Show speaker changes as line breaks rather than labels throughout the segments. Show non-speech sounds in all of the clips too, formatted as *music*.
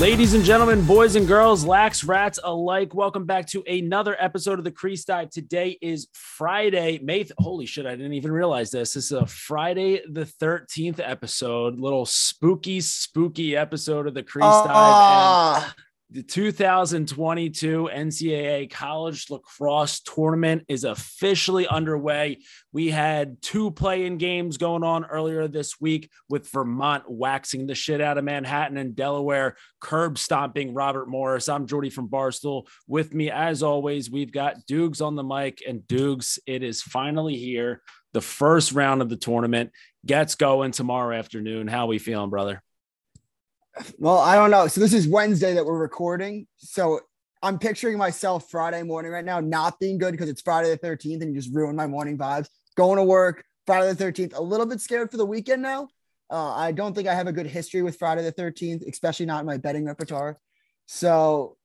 Ladies and gentlemen, boys and girls, lax rats alike, welcome back to another episode of the Crease Dive. Today is Friday, May. Th- Holy shit, I didn't even realize this. This is a Friday the 13th episode, little spooky, spooky episode of the Crease Dive. And
Ah,
the 2022 NCAA College Lacrosse Tournament is officially underway. We had two play-in games going on earlier this week with Vermont waxing the shit out of Manhattan and Delaware, curb stomping Robert Morris. I'm Jordy from Barstool. With me, as always, we've got Dukes on the mic, and Dukes, it is finally here. The first round of the tournament gets going tomorrow afternoon. How we feeling, brother?
Well, I don't know. So this is Wednesday that we're recording. So I'm picturing myself Friday morning right now, not being good because it's Friday the 13th and you just ruined my morning vibes. Going to work Friday the 13th, a little bit scared for the weekend now. Uh, I don't think I have a good history with Friday the 13th, especially not in my betting repertoire. So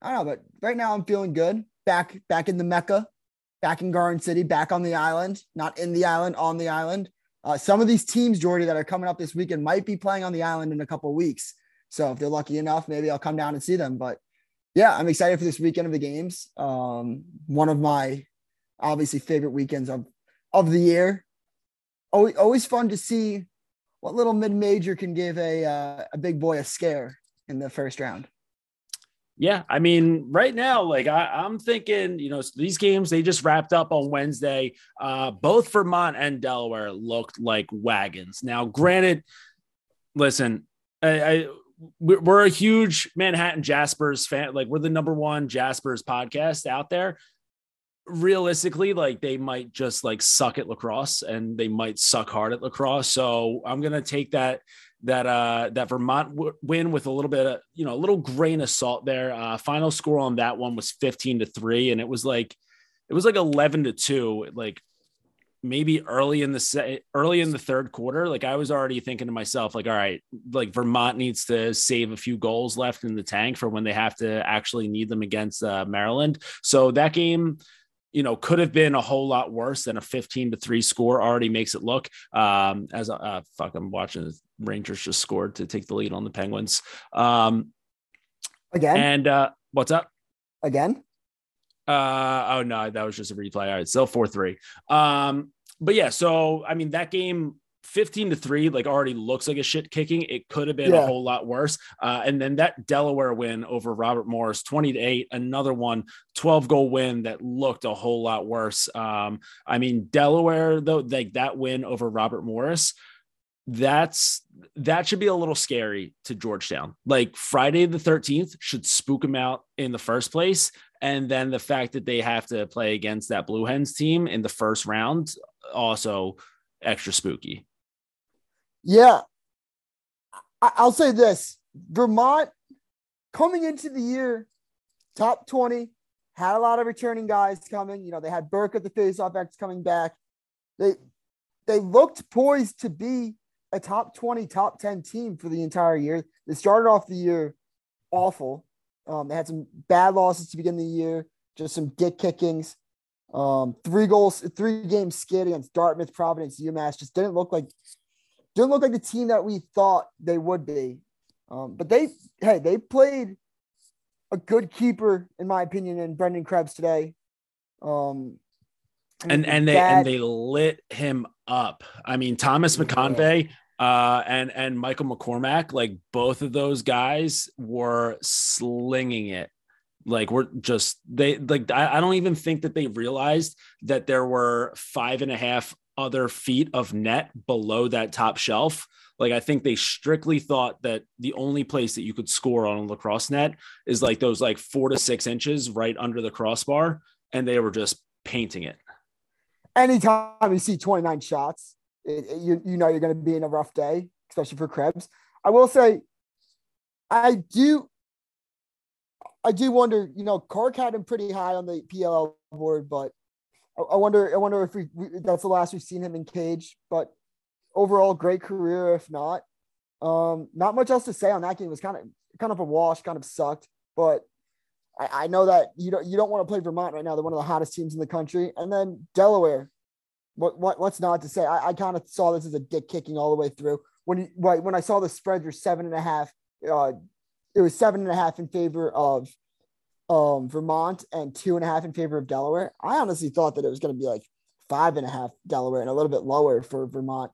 I don't know, but right now I'm feeling good. Back, back in the Mecca, back in Garden City, back on the island, not in the island, on the island. Uh, some of these teams, Jordy, that are coming up this weekend might be playing on the island in a couple weeks. So if they're lucky enough, maybe I'll come down and see them. But yeah, I'm excited for this weekend of the games. Um, one of my obviously favorite weekends of of the year. Always, always fun to see what little mid major can give a uh, a big boy a scare in the first round.
Yeah, I mean, right now, like I, I'm thinking, you know, these games they just wrapped up on Wednesday. Uh, both Vermont and Delaware looked like wagons. Now, granted, listen, I, I we're a huge Manhattan Jaspers fan. Like we're the number one Jaspers podcast out there. Realistically, like they might just like suck at lacrosse and they might suck hard at lacrosse. So I'm gonna take that that uh that Vermont w- win with a little bit of you know a little grain of salt there. Uh final score on that one was 15 to 3 and it was like it was like 11 to 2 like maybe early in the se- early in the third quarter like I was already thinking to myself like all right like Vermont needs to save a few goals left in the tank for when they have to actually need them against uh, Maryland. So that game you know, could have been a whole lot worse than a 15 to 3 score already makes it look. Um, as a uh, fuck, I'm watching the Rangers just scored to take the lead on the Penguins. Um,
Again,
and uh, what's up?
again.
Uh, oh no, that was just a replay. All right, still 4 3. Um, but yeah, so I mean, that game 15 to 3 like already looks like a shit kicking. It could have been a whole lot worse. Uh, and then that delaware win over robert morris 20 to 8 another one 12 goal win that looked a whole lot worse. Um, i mean delaware though like that win over robert morris that's that should be a little scary to georgetown. Like friday the 13th should spook them out in the first place and then the fact that they have to play against that blue hens team in the first round also extra spooky
Yeah. I'll say this Vermont coming into the year, top 20, had a lot of returning guys coming. You know, they had Burke at the faceoff X coming back. They they looked poised to be a top 20, top 10 team for the entire year. They started off the year awful. Um, they had some bad losses to begin the year, just some dick kickings. Um, three goals, three game skid against Dartmouth, Providence, UMass just didn't look like didn't look like the team that we thought they would be. Um, but they, hey, they played a good keeper, in my opinion, in Brendan Krebs today. Um,
and and they and they lit him up. I mean, Thomas McConvey uh, and and Michael McCormack, like both of those guys were slinging it. Like we're just they like I, I don't even think that they realized that there were five and a half other feet of net below that top shelf. Like I think they strictly thought that the only place that you could score on a lacrosse net is like those like four to six inches right under the crossbar, and they were just painting it.
anytime you see 29 shots, it, it- you, you know you're going to be in a rough day, especially for Krebs. I will say, I do, I do wonder. You know, Clark had him pretty high on the PLL board, but I, I wonder, I wonder if we, we that's the last we've seen him in cage. But overall, great career. If not, um, not much else to say on that game. It was kind of kind of a wash, kind of sucked. But I, I know that you don't you don't want to play Vermont right now. They're one of the hottest teams in the country. And then Delaware. What what what's not to say? I, I kind of saw this as a dick kicking all the way through. When you right when I saw the spreads were seven and a half, uh, it was seven and a half in favor of um, Vermont and two and a half in favor of Delaware. I honestly thought that it was going to be like five and a half Delaware and a little bit lower for Vermont.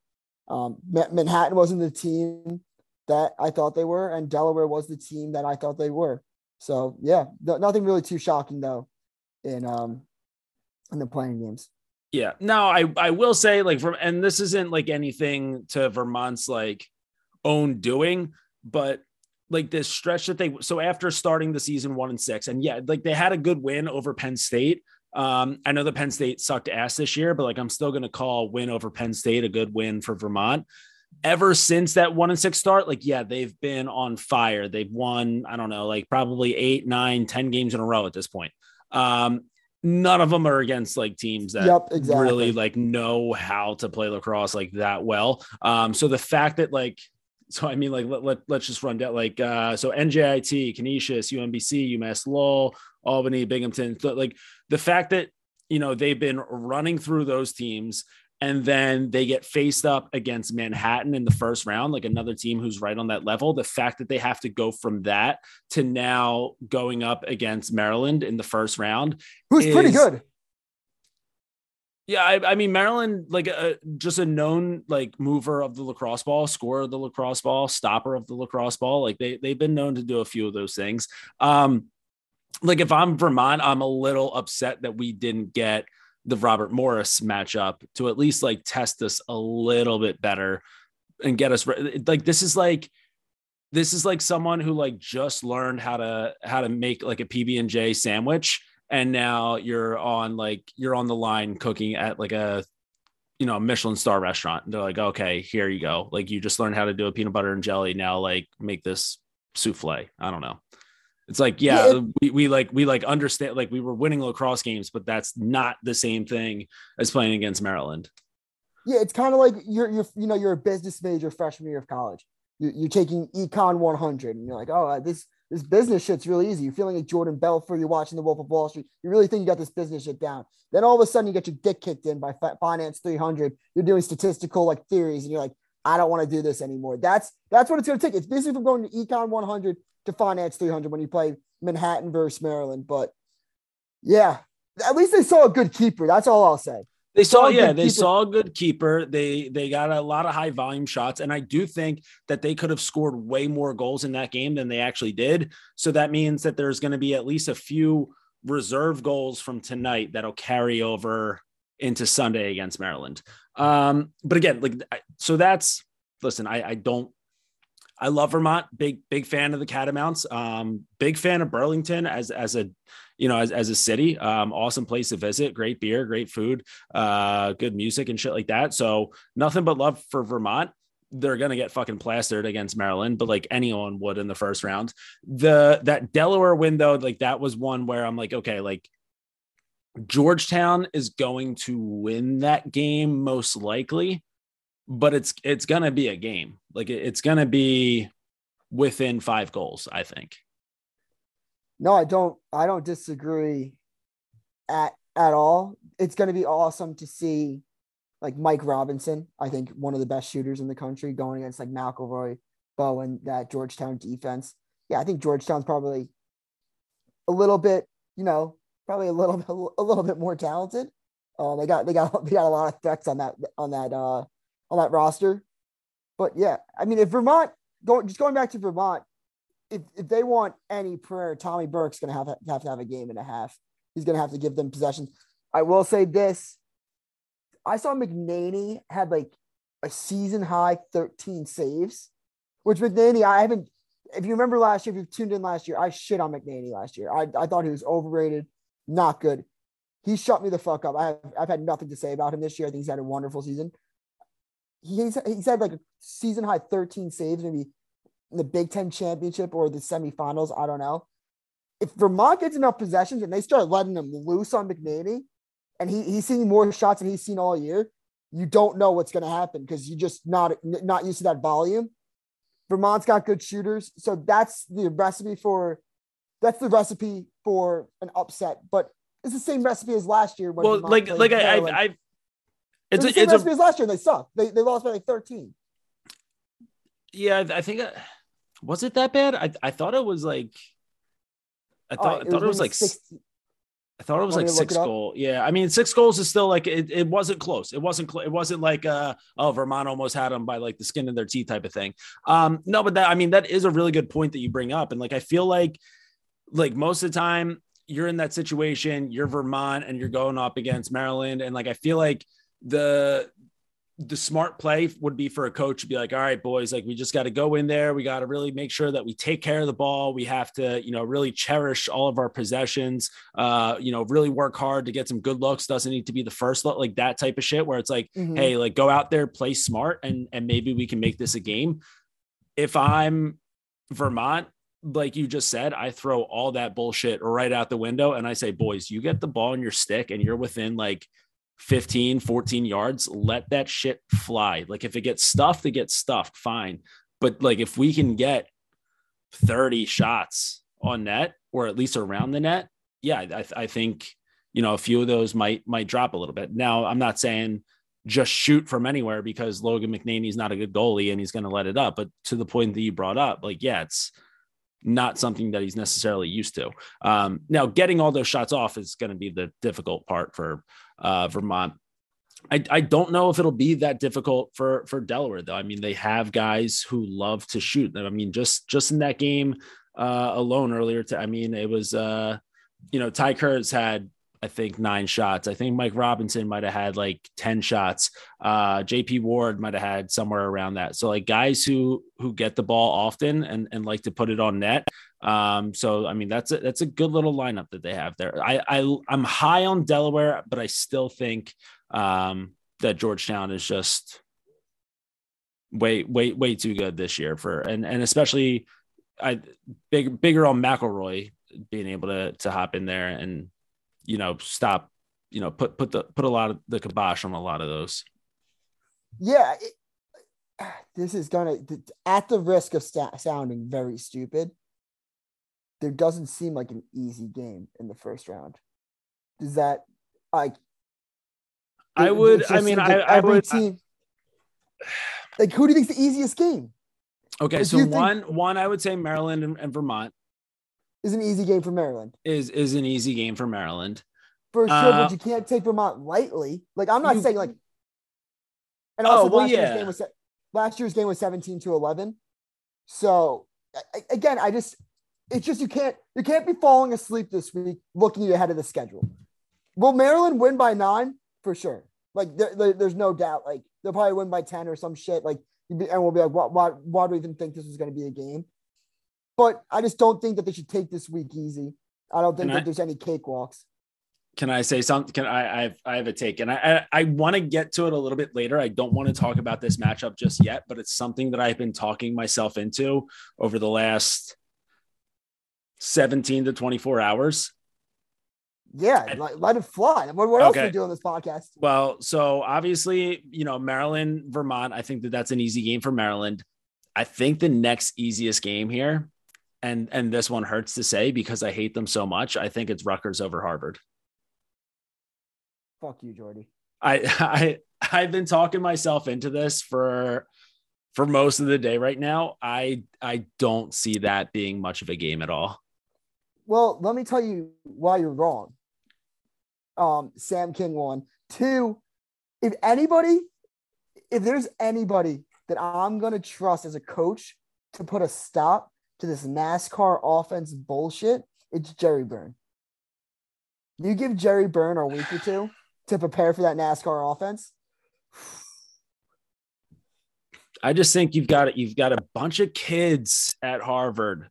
Um, Manhattan wasn't the team that I thought they were, and Delaware was the team that I thought they were. So yeah, th- nothing really too shocking though in um in the playing games.
Yeah. No, I I will say like from and this isn't like anything to Vermont's like own doing, but like this stretch that they so after starting the season one and six, and yeah, like they had a good win over Penn State. Um, I know the Penn State sucked ass this year, but like I'm still gonna call win over Penn State a good win for Vermont. Ever since that one and six start, like yeah, they've been on fire. They've won, I don't know, like probably eight, nine, ten games in a row at this point. Um, none of them are against like teams that
yep, exactly.
really like know how to play lacrosse like that well. Um, so the fact that like *laughs* so I mean, like let, let let's just run down like uh so NJIT, Canisius, UMBC, UMass Lowell, Albany, Binghamton. Like the fact that you know they've been running through those teams and then they get faced up against Manhattan in the first round, like another team who's right on that level. The fact that they have to go from that to now going up against Maryland in the first round,
who's is, pretty good.
Yeah, I, I mean Maryland, like a, uh, just a known like mover of the lacrosse ball, scorer of the lacrosse ball, stopper of the lacrosse ball. Like they they've been known to do a few of those things. Um, like if I'm Vermont, I'm a little upset that we didn't get the Robert Morris matchup to at least like test us a little bit better and get us like this is like this is like someone who like just learned how to how to make like a PB and J sandwich and now you're on like you're on the line cooking at like a you know a Michelin star restaurant. And they're like, okay, here you go. Like you just learned how to do a peanut butter and jelly. Now like make this souffle. I don't know. It's like, yeah, yeah. we, we like we like understand like we were winning lacrosse games, but that's not the same thing as playing against Maryland.
Yeah, it's kind of like you're you're you know you're a business major freshman year of college. You're, you're taking econ 100, and you're like, oh, uh, this this business shit's really easy. You're feeling like Jordan Belfort. You're watching The Wolf of Wall Street. You really think you got this business shit down. Then all of a sudden, you get your dick kicked in by Finance 300. You're doing statistical like theories, and you're like, I don't want to do this anymore. That's that's what it's going to take. It's basically from going to Econ 100 to Finance 300 when you play Manhattan versus Maryland. But yeah, at least they saw a good keeper. That's all I'll say.
They saw, yeah, they keeper. saw a good keeper. They they got a lot of high volume shots, and I do think that they could have scored way more goals in that game than they actually did. So that means that there's going to be at least a few reserve goals from tonight that'll carry over into Sunday against Maryland. Um, but again, like so that's listen, I, I don't I love Vermont. Big big fan of the Catamounts. Um, big fan of Burlington as as a you know as, as a city. Um, awesome place to visit. Great beer, great food, uh, good music and shit like that. So nothing but love for Vermont. They're gonna get fucking plastered against Maryland, but like anyone would in the first round. The that Delaware win though, like that was one where I'm like, okay, like Georgetown is going to win that game most likely but it's it's gonna be a game. Like it's gonna be within five goals. I think.
No, I don't. I don't disagree at at all. It's gonna be awesome to see like Mike Robinson. I think one of the best shooters in the country going against like McElroy, Bowen, that Georgetown defense. Yeah, I think Georgetown's probably a little bit, you know, probably a little *laughs* bit a little bit more talented. Uh, they got they got *laughs* they got a lot of threats on that on that uh on that roster. But yeah, I mean, if Vermont going just going back to Vermont, if, if they want any prayer, Tommy Burke's have to have to have a game and a half. He's gonna have to give them possessions. I will say this: I saw McNaney had like a season high 13 saves, which McNaney I haven't. If you remember last year, if you tuned in last year, I shit on McNaney last year. I, I thought he was overrated, not good. He shut me the fuck up. I have, I've had nothing to say about him this year. I think he's had a wonderful season he's he's had like a season high 13 saves, maybe in the Big Ten championship or the semifinals. I don't know. If Vermont gets enough possessions and they start letting him loose on McNaney, and he, he's seeing more shots than he's seen all year, you don't know what's going to happen because you're just not not used to that volume. Vermont's got good shooters, so that's the recipe for that's the recipe for an upset. But it's the same recipe as last year.
well, Vermont like like I, I, I
it's a, it's a, last year. They sucked. They, they lost by like 13.
Yeah, I think uh, Was it that bad? I, I thought it was like I thought, I thought it was like 60, I thought it was like six goal. Yeah, I mean six goals is still like it, it wasn't close. It wasn't cl- it wasn't like uh oh Vermont almost had them by like the skin of their teeth type of thing. Um no, but that I mean that is a really good point that you bring up, and like I feel like like most of the time you're in that situation, you're Vermont and you're going up against Maryland, and like I feel like the the smart play would be for a coach to be like, all right, boys, like we just got to go in there. We got to really make sure that we take care of the ball. We have to, you know, really cherish all of our possessions, uh, you know, really work hard to get some good looks. Doesn't need to be the first look, like that type of shit where it's like, mm-hmm. hey, like go out there, play smart, and and maybe we can make this a game. If I'm Vermont, like you just said, I throw all that bullshit right out the window and I say, boys, you get the ball in your stick and you're within like 15, 14 yards, let that shit fly. Like if it gets stuffed, it gets stuffed, fine. But like if we can get 30 shots on net or at least around the net, yeah, I, I think you know a few of those might might drop a little bit. Now I'm not saying just shoot from anywhere because Logan McNaney's not a good goalie and he's going to let it up. But to the point that you brought up, like yeah, it's not something that he's necessarily used to. Um, now, getting all those shots off is going to be the difficult part for uh, Vermont. I, I don't know if it'll be that difficult for for Delaware though. I mean, they have guys who love to shoot. I mean, just just in that game uh, alone earlier, to, I mean, it was uh, you know Ty Kurtz had I think nine shots. I think Mike Robinson might have had like 10 shots. Uh, JP Ward might have had somewhere around that. So like guys who, who get the ball often and, and like to put it on net. Um, so, I mean, that's a, that's a good little lineup that they have there. I, I I'm high on Delaware, but I still think, um, that Georgetown is just way, way, way too good this year for, and, and especially I big, bigger on McElroy being able to, to hop in there and, you know, stop, you know, put put the put a lot of the kibosh on a lot of those.
Yeah, it, this is gonna at the risk of st- sounding very stupid. There doesn't seem like an easy game in the first round. Does that like?
I would. I mean, I, like I would. Team,
like, who do you think's the easiest game?
Okay, so one one I would say Maryland and, and Vermont
is an easy game for Maryland.
Is is an easy game for Maryland.
For sure, uh, but you can't take Vermont lightly. Like I'm not you, saying like and also oh, well, last, yeah. year's game was, last year's game was 17 to 11. So again, I just it's just you can't you can't be falling asleep this week looking ahead of the schedule. Will Maryland win by nine? For sure. Like there, there, there's no doubt. Like they'll probably win by 10 or some shit. Like and we'll be like, why, why, why do we even think this was going to be a game? But I just don't think that they should take this week easy. I don't think can that I, there's any cakewalks.
Can I say something? Can I? I have, I have a take, and I I, I want to get to it a little bit later. I don't want to talk about this matchup just yet, but it's something that I've been talking myself into over the last 17 to 24 hours.
Yeah, let, let it fly. What, what else are we doing this podcast?
Well, so obviously, you know, Maryland, Vermont. I think that that's an easy game for Maryland. I think the next easiest game here and and this one hurts to say because I hate them so much. I think it's Rutgers over Harvard.
Fuck you, Jordy.
I *laughs* I I've been talking myself into this for for most of the day right now. I I don't see that being much of a game at all.
Well, let me tell you why you're wrong. Um, Sam King won. Two, if anybody, if there's anybody that I'm gonna trust as a coach to put a stop to this NASCAR offense bullshit, it's Jerry Byrne. You give Jerry Byrne a week or two to prepare for that NASCAR offense.
I just think you've got you've got a bunch of kids at Harvard,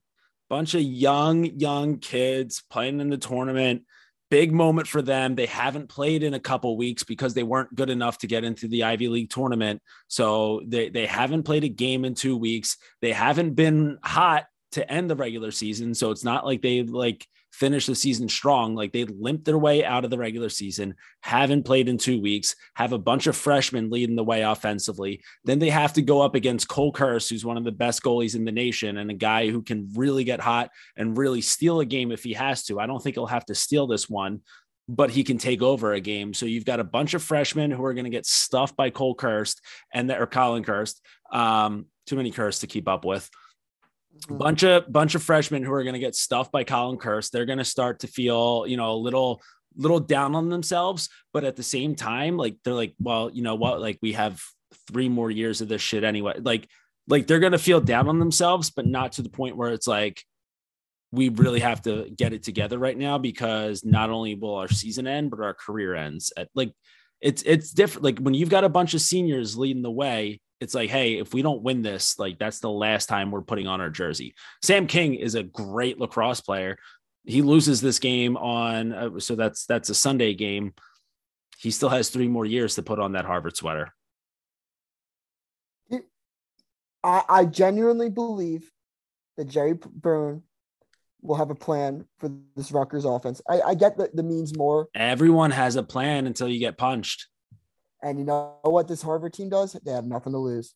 bunch of young young kids playing in the tournament. Big moment for them. They haven't played in a couple weeks because they weren't good enough to get into the Ivy League tournament. So they, they haven't played a game in two weeks. They haven't been hot to end the regular season. So it's not like they like finished the season strong. Like they limped their way out of the regular season, haven't played in two weeks, have a bunch of freshmen leading the way offensively. Then they have to go up against Cole Kirst, who's one of the best goalies in the nation and a guy who can really get hot and really steal a game if he has to. I don't think he'll have to steal this one. But he can take over a game. So you've got a bunch of freshmen who are going to get stuffed by Cole Kirst and or Colin Kirst. Um, too many Kirst to keep up with mm-hmm. bunch of bunch of freshmen who are going to get stuffed by Colin Kirst. They're going to start to feel, you know, a little little down on themselves, but at the same time, like they're like, well, you know what? Like we have three more years of this shit anyway. Like, like they're gonna feel down on themselves, but not to the point where it's like we really have to get it together right now because not only will our season end, but our career ends at like it's it's different. Like when you've got a bunch of seniors leading the way, it's like, hey, if we don't win this, like that's the last time we're putting on our jersey. Sam King is a great lacrosse player. He loses this game on, uh, so that's that's a Sunday game. He still has three more years to put on that Harvard sweater.
I, I genuinely believe that Jerry Byrne will have a plan for this Rutgers offense. I, I get that the means more.
Everyone has a plan until you get punched.
And you know what this Harvard team does? They have nothing to lose.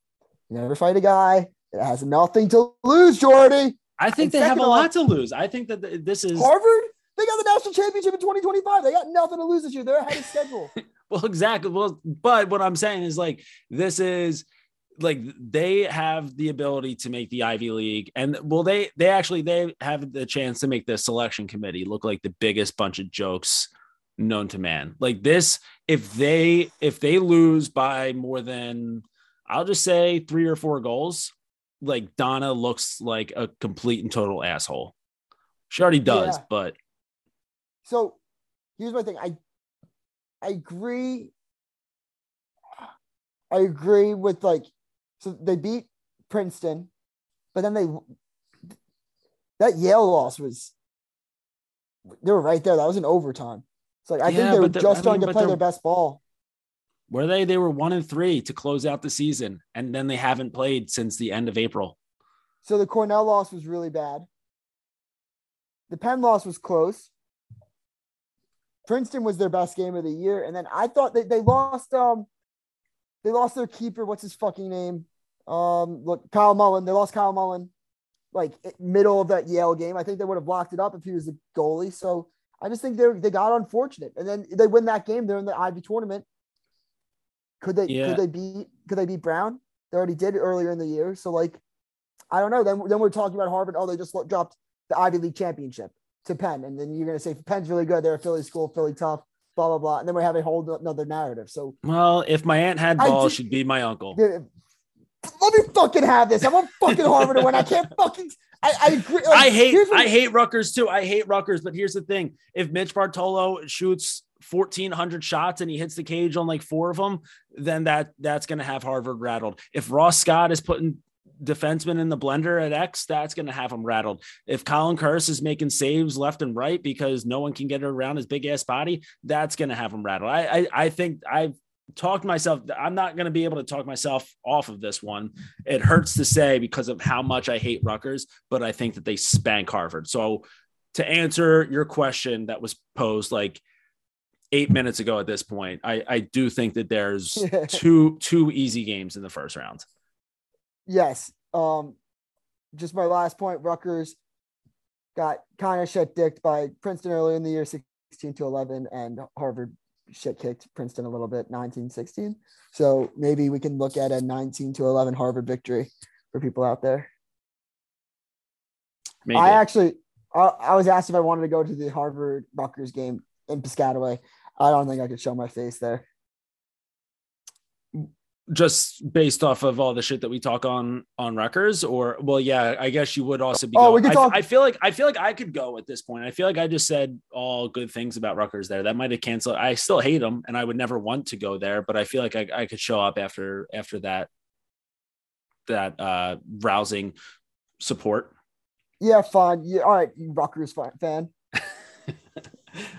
You never fight a guy that has nothing to lose, Jordy.
I think and they have a lot to lose. I think that this is
Harvard. They got the national championship in 2025. They got nothing to lose this year. They're ahead of schedule. *laughs*
well, exactly. Well, but what I'm saying is like this is like they have the ability to make the Ivy League, and well, they they actually they have the chance to make the selection committee look like the biggest bunch of jokes known to man. Like this, if they if they lose by more than I'll just say three or four goals, like Donna looks like a complete and total asshole. She already does, yeah. but
so here's my thing. I I agree. I agree with like so they beat Princeton, but then they that Yale loss was they were right there. That was an overtime. It's like I yeah, think they were just starting to play their best ball.
Were they? They were one and three to close out the season, and then they haven't played since the end of April.
So the Cornell loss was really bad. The Penn loss was close. Princeton was their best game of the year, and then I thought they, they lost. Um, they lost their keeper. What's his fucking name? Um, look, Kyle Mullen. They lost Kyle Mullen, like middle of that Yale game. I think they would have locked it up if he was the goalie. So I just think they they got unfortunate, and then they win that game. They're in the Ivy tournament. Could they? Yeah. Could they beat? Could they beat Brown? They already did earlier in the year. So like, I don't know. Then then we're talking about Harvard. Oh, they just dropped the Ivy League championship to Penn, and then you're gonna say Penn's really good. They're a Philly school, Philly tough. Blah blah blah, and then we have a whole another narrative. So
well, if my aunt had balls, she'd be my uncle.
Let me fucking have this. I want fucking Harvard to win. I can't fucking. I, I agree. Like,
I hate. I hate Rutgers too. I hate Rutgers. But here's the thing: if Mitch Bartolo shoots 1400 shots and he hits the cage on like four of them, then that that's going to have Harvard rattled. If Ross Scott is putting defenseman in the blender at X, that's going to have him rattled. If Colin Kirst is making saves left and right because no one can get around his big ass body, that's going to have him rattled. I, I, I think I've talked myself. I'm not going to be able to talk myself off of this one. It hurts to say because of how much I hate Rutgers, but I think that they spank Harvard. So to answer your question that was posed, like eight minutes ago at this point, I, I do think that there's *laughs* two two easy games in the first round.
Yes. Um, just my last point, Rutgers got kind of shit dicked by Princeton earlier in the year, 16 to 11, and Harvard shit kicked Princeton a little bit, 1916. So maybe we can look at a 19 to 11 Harvard victory for people out there. Maybe. I actually, I, I was asked if I wanted to go to the Harvard Rutgers game in Piscataway. I don't think I could show my face there.
Just based off of all the shit that we talk on on Rutgers, or well, yeah, I guess you would also be.
Oh, we could talk.
I, I, feel like I feel like I could go at this point. I feel like I just said all good things about Rutgers there. That might have canceled. I still hate them, and I would never want to go there. But I feel like I, I could show up after after that that uh rousing support.
Yeah, fine. Yeah, all right, Rutgers fan.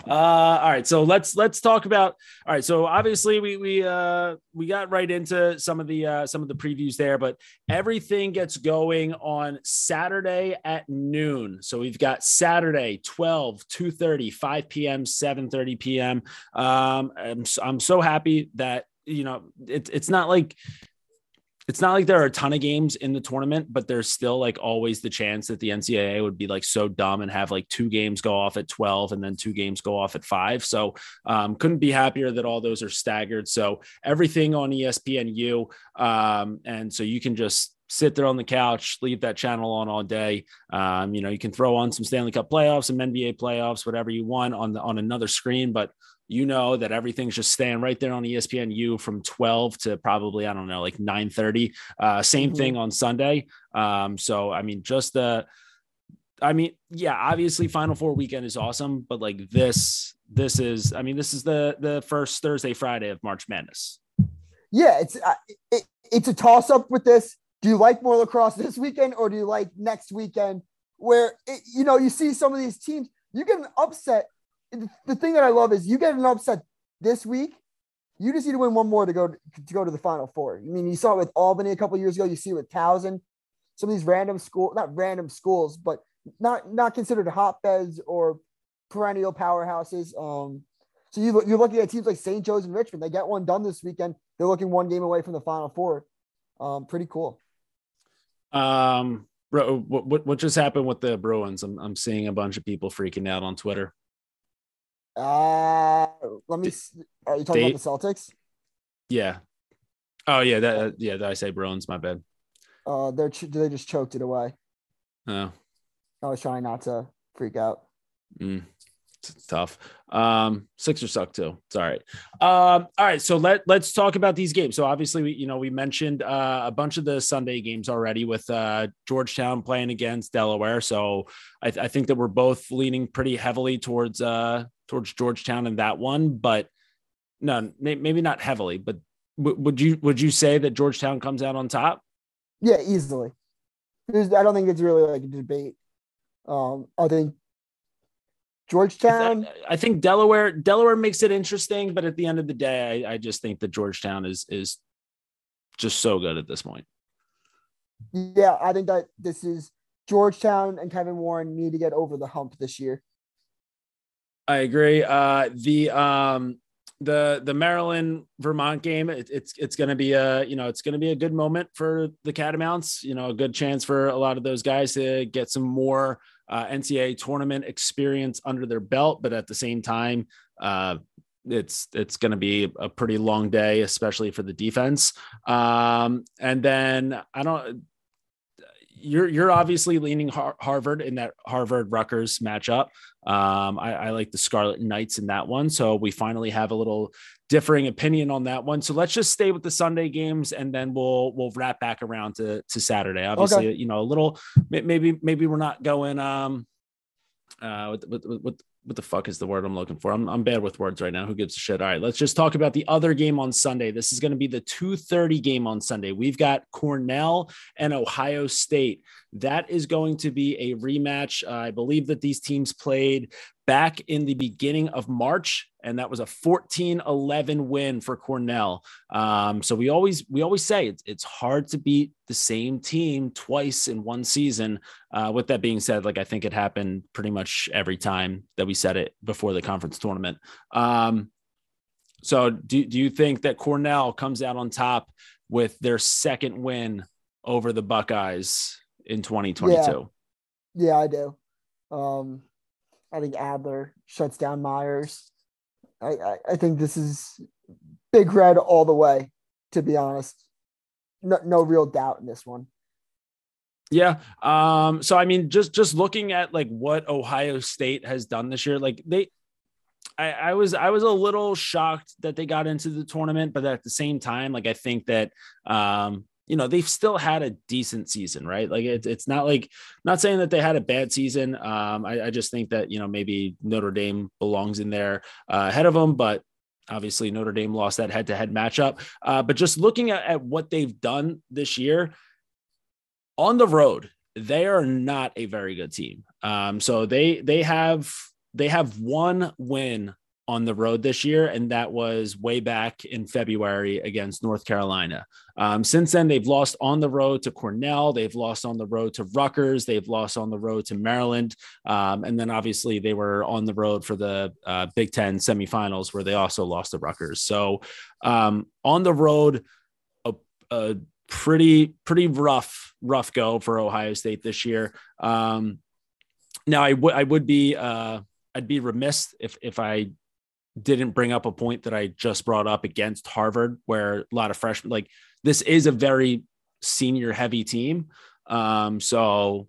Uh all right so let's let's talk about all right so obviously we we uh we got right into some of the uh some of the previews there but everything gets going on saturday at noon. So we've got saturday 12 2 30 5 p.m 7 30 p.m um i'm, I'm so happy that you know it, it's not like it's not like there are a ton of games in the tournament, but there's still like always the chance that the NCAA would be like so dumb and have like two games go off at 12 and then two games go off at five. So um, couldn't be happier that all those are staggered. So everything on ESPNU. Um, and so you can just sit there on the couch, leave that channel on all day. Um, you know, you can throw on some Stanley Cup playoffs, some NBA playoffs, whatever you want on the, on another screen, but you know that everything's just staying right there on ESPNU from 12 to probably I don't know like 9 30. Uh, same mm-hmm. thing on Sunday. Um, so I mean, just the I mean, yeah, obviously Final Four weekend is awesome, but like this, this is, I mean, this is the the first Thursday, Friday of March Madness.
Yeah, it's uh, it, it's a toss up with this. Do you like more lacrosse this weekend, or do you like next weekend, where it, you know you see some of these teams, you get an upset. The thing that I love is you get an upset this week. You just need to win one more to go to go to the Final Four. I mean, you saw it with Albany a couple years ago. You see it with Towson. Some of these random school, not random schools, but not not considered hotbeds or perennial powerhouses. Um, so you, you're looking at teams like St. Joe's and Richmond. They get one done this weekend. They're looking one game away from the Final Four. Um, pretty cool.
Um, bro, what, what just happened with the Bruins? I'm I'm seeing a bunch of people freaking out on Twitter.
Uh, let me. Are you talking they, about the Celtics?
Yeah. Oh yeah, that yeah. Did I say Bruins? My bad.
Uh, they're they just choked it away.
Oh,
I was trying not to freak out.
Mm, it's tough. Um, Sixers suck too. It's all right. Um, all right. So let let's talk about these games. So obviously, we you know we mentioned uh, a bunch of the Sunday games already with uh, Georgetown playing against Delaware. So I, th- I think that we're both leaning pretty heavily towards uh, towards Georgetown in that one. But no, maybe not heavily. But w- would you would you say that Georgetown comes out on top?
Yeah, easily. There's, I don't think it's really like a debate. Um, I think Georgetown.
I think Delaware Delaware makes it interesting, but at the end of the day, I, I just think that Georgetown is is just so good at this point.
Yeah, I think that this is Georgetown and Kevin Warne need to get over the hump this year.
I agree. Uh, the um, the the Maryland Vermont game, it, it's it's going to be a you know it's going to be a good moment for the Catamounts. You know, a good chance for a lot of those guys to get some more uh, NCAA tournament experience under their belt, but at the same time, uh, it's it's going to be a pretty long day, especially for the defense. Um, and then I don't. You're you're obviously leaning Har- Harvard in that Harvard Rutgers matchup. Um, I, I, like the Scarlet Knights in that one. So we finally have a little differing opinion on that one. So let's just stay with the Sunday games and then we'll we'll wrap back around to to Saturday. Obviously, okay. you know, a little maybe maybe we're not going um uh with, with, with what the fuck is the word I'm looking for? I'm, I'm bad with words right now. Who gives a shit? All right, let's just talk about the other game on Sunday. This is going to be the 2:30 game on Sunday. We've got Cornell and Ohio State. That is going to be a rematch. I believe that these teams played back in the beginning of March, and that was a 14-11 win for Cornell. Um, so we always we always say it's it's hard to beat the same team twice in one season. Uh, with that being said, like I think it happened pretty much every time that we said it before the conference tournament. Um, so do do you think that Cornell comes out on top with their second win over the Buckeyes in 2022?
Yeah, yeah I do. Um, I think Adler shuts down Myers. I, I, think this is big red all the way, to be honest. No, no real doubt in this one.
Yeah. Um, so I mean, just just looking at like what Ohio State has done this year, like they I, I was I was a little shocked that they got into the tournament, but at the same time, like I think that um, you know they've still had a decent season right? Like it, it's not like not saying that they had a bad season um I, I just think that you know maybe notre dame belongs in there uh, ahead of them but obviously notre dame lost that head-to-head matchup. Uh, but just looking at, at what they've done this year on the road they are not a very good team. Um so they they have they have one win on the road this year, and that was way back in February against North Carolina. Um, since then, they've lost on the road to Cornell, they've lost on the road to Rutgers, they've lost on the road to Maryland, um, and then obviously they were on the road for the uh, Big Ten semifinals where they also lost to Rutgers. So um, on the road, a, a, pretty pretty rough rough go for Ohio State this year. Um, now I would I would be uh, I'd be remiss if if I didn't bring up a point that I just brought up against Harvard, where a lot of freshmen like this is a very senior heavy team. Um, so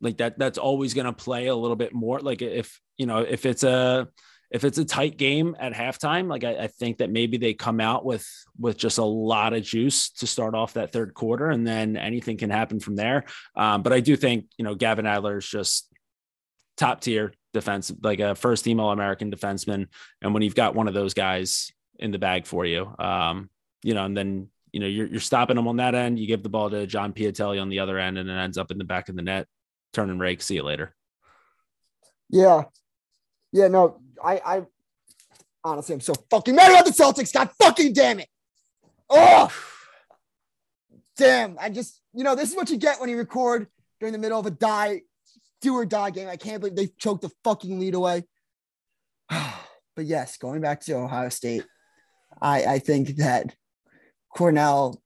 like that that's always going to play a little bit more. Like if you know if it's a if it's a tight game at halftime like I, I, think that maybe they come out with with just a lot of juice to start off that third quarter and then anything can happen from there. Um, but i do think you know gavin adler is just top tier defense like a first team all american defenseman and when you've got one of those guys in the bag for you um, you know and then you know you're, you're stopping them on that end you give the ball to john piatelli on the other end and it ends up in the back of the net turn and rake. See you later.
Yeah. Yeah, no, I I honestly I'm so fucking mad about the Celtics. God fucking damn it. Oh damn. I just, you know, this is what you get when you record during the middle of a die, do or die game. I can't believe they choked the fucking lead away. *sighs* but yes, going back to Ohio State, I, I think that Cornell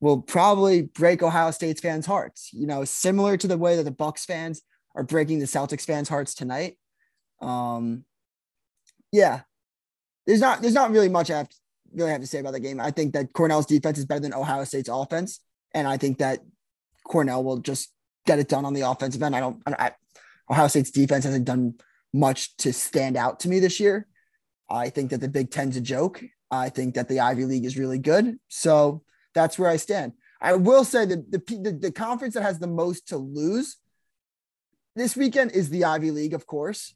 will probably break Ohio State's fans' hearts. You know, similar to the way that the Bucks fans are breaking the Celtics fans' hearts tonight. Um, yeah, there's not there's not really much I have to, really have to say about the game. I think that Cornell's defense is better than Ohio State's offense, and I think that Cornell will just get it done on the offensive end. I don't. I, Ohio State's defense hasn't done much to stand out to me this year. I think that the Big Ten's a joke. I think that the Ivy League is really good. So that's where I stand. I will say that the, the, the conference that has the most to lose this weekend is the Ivy League, of course.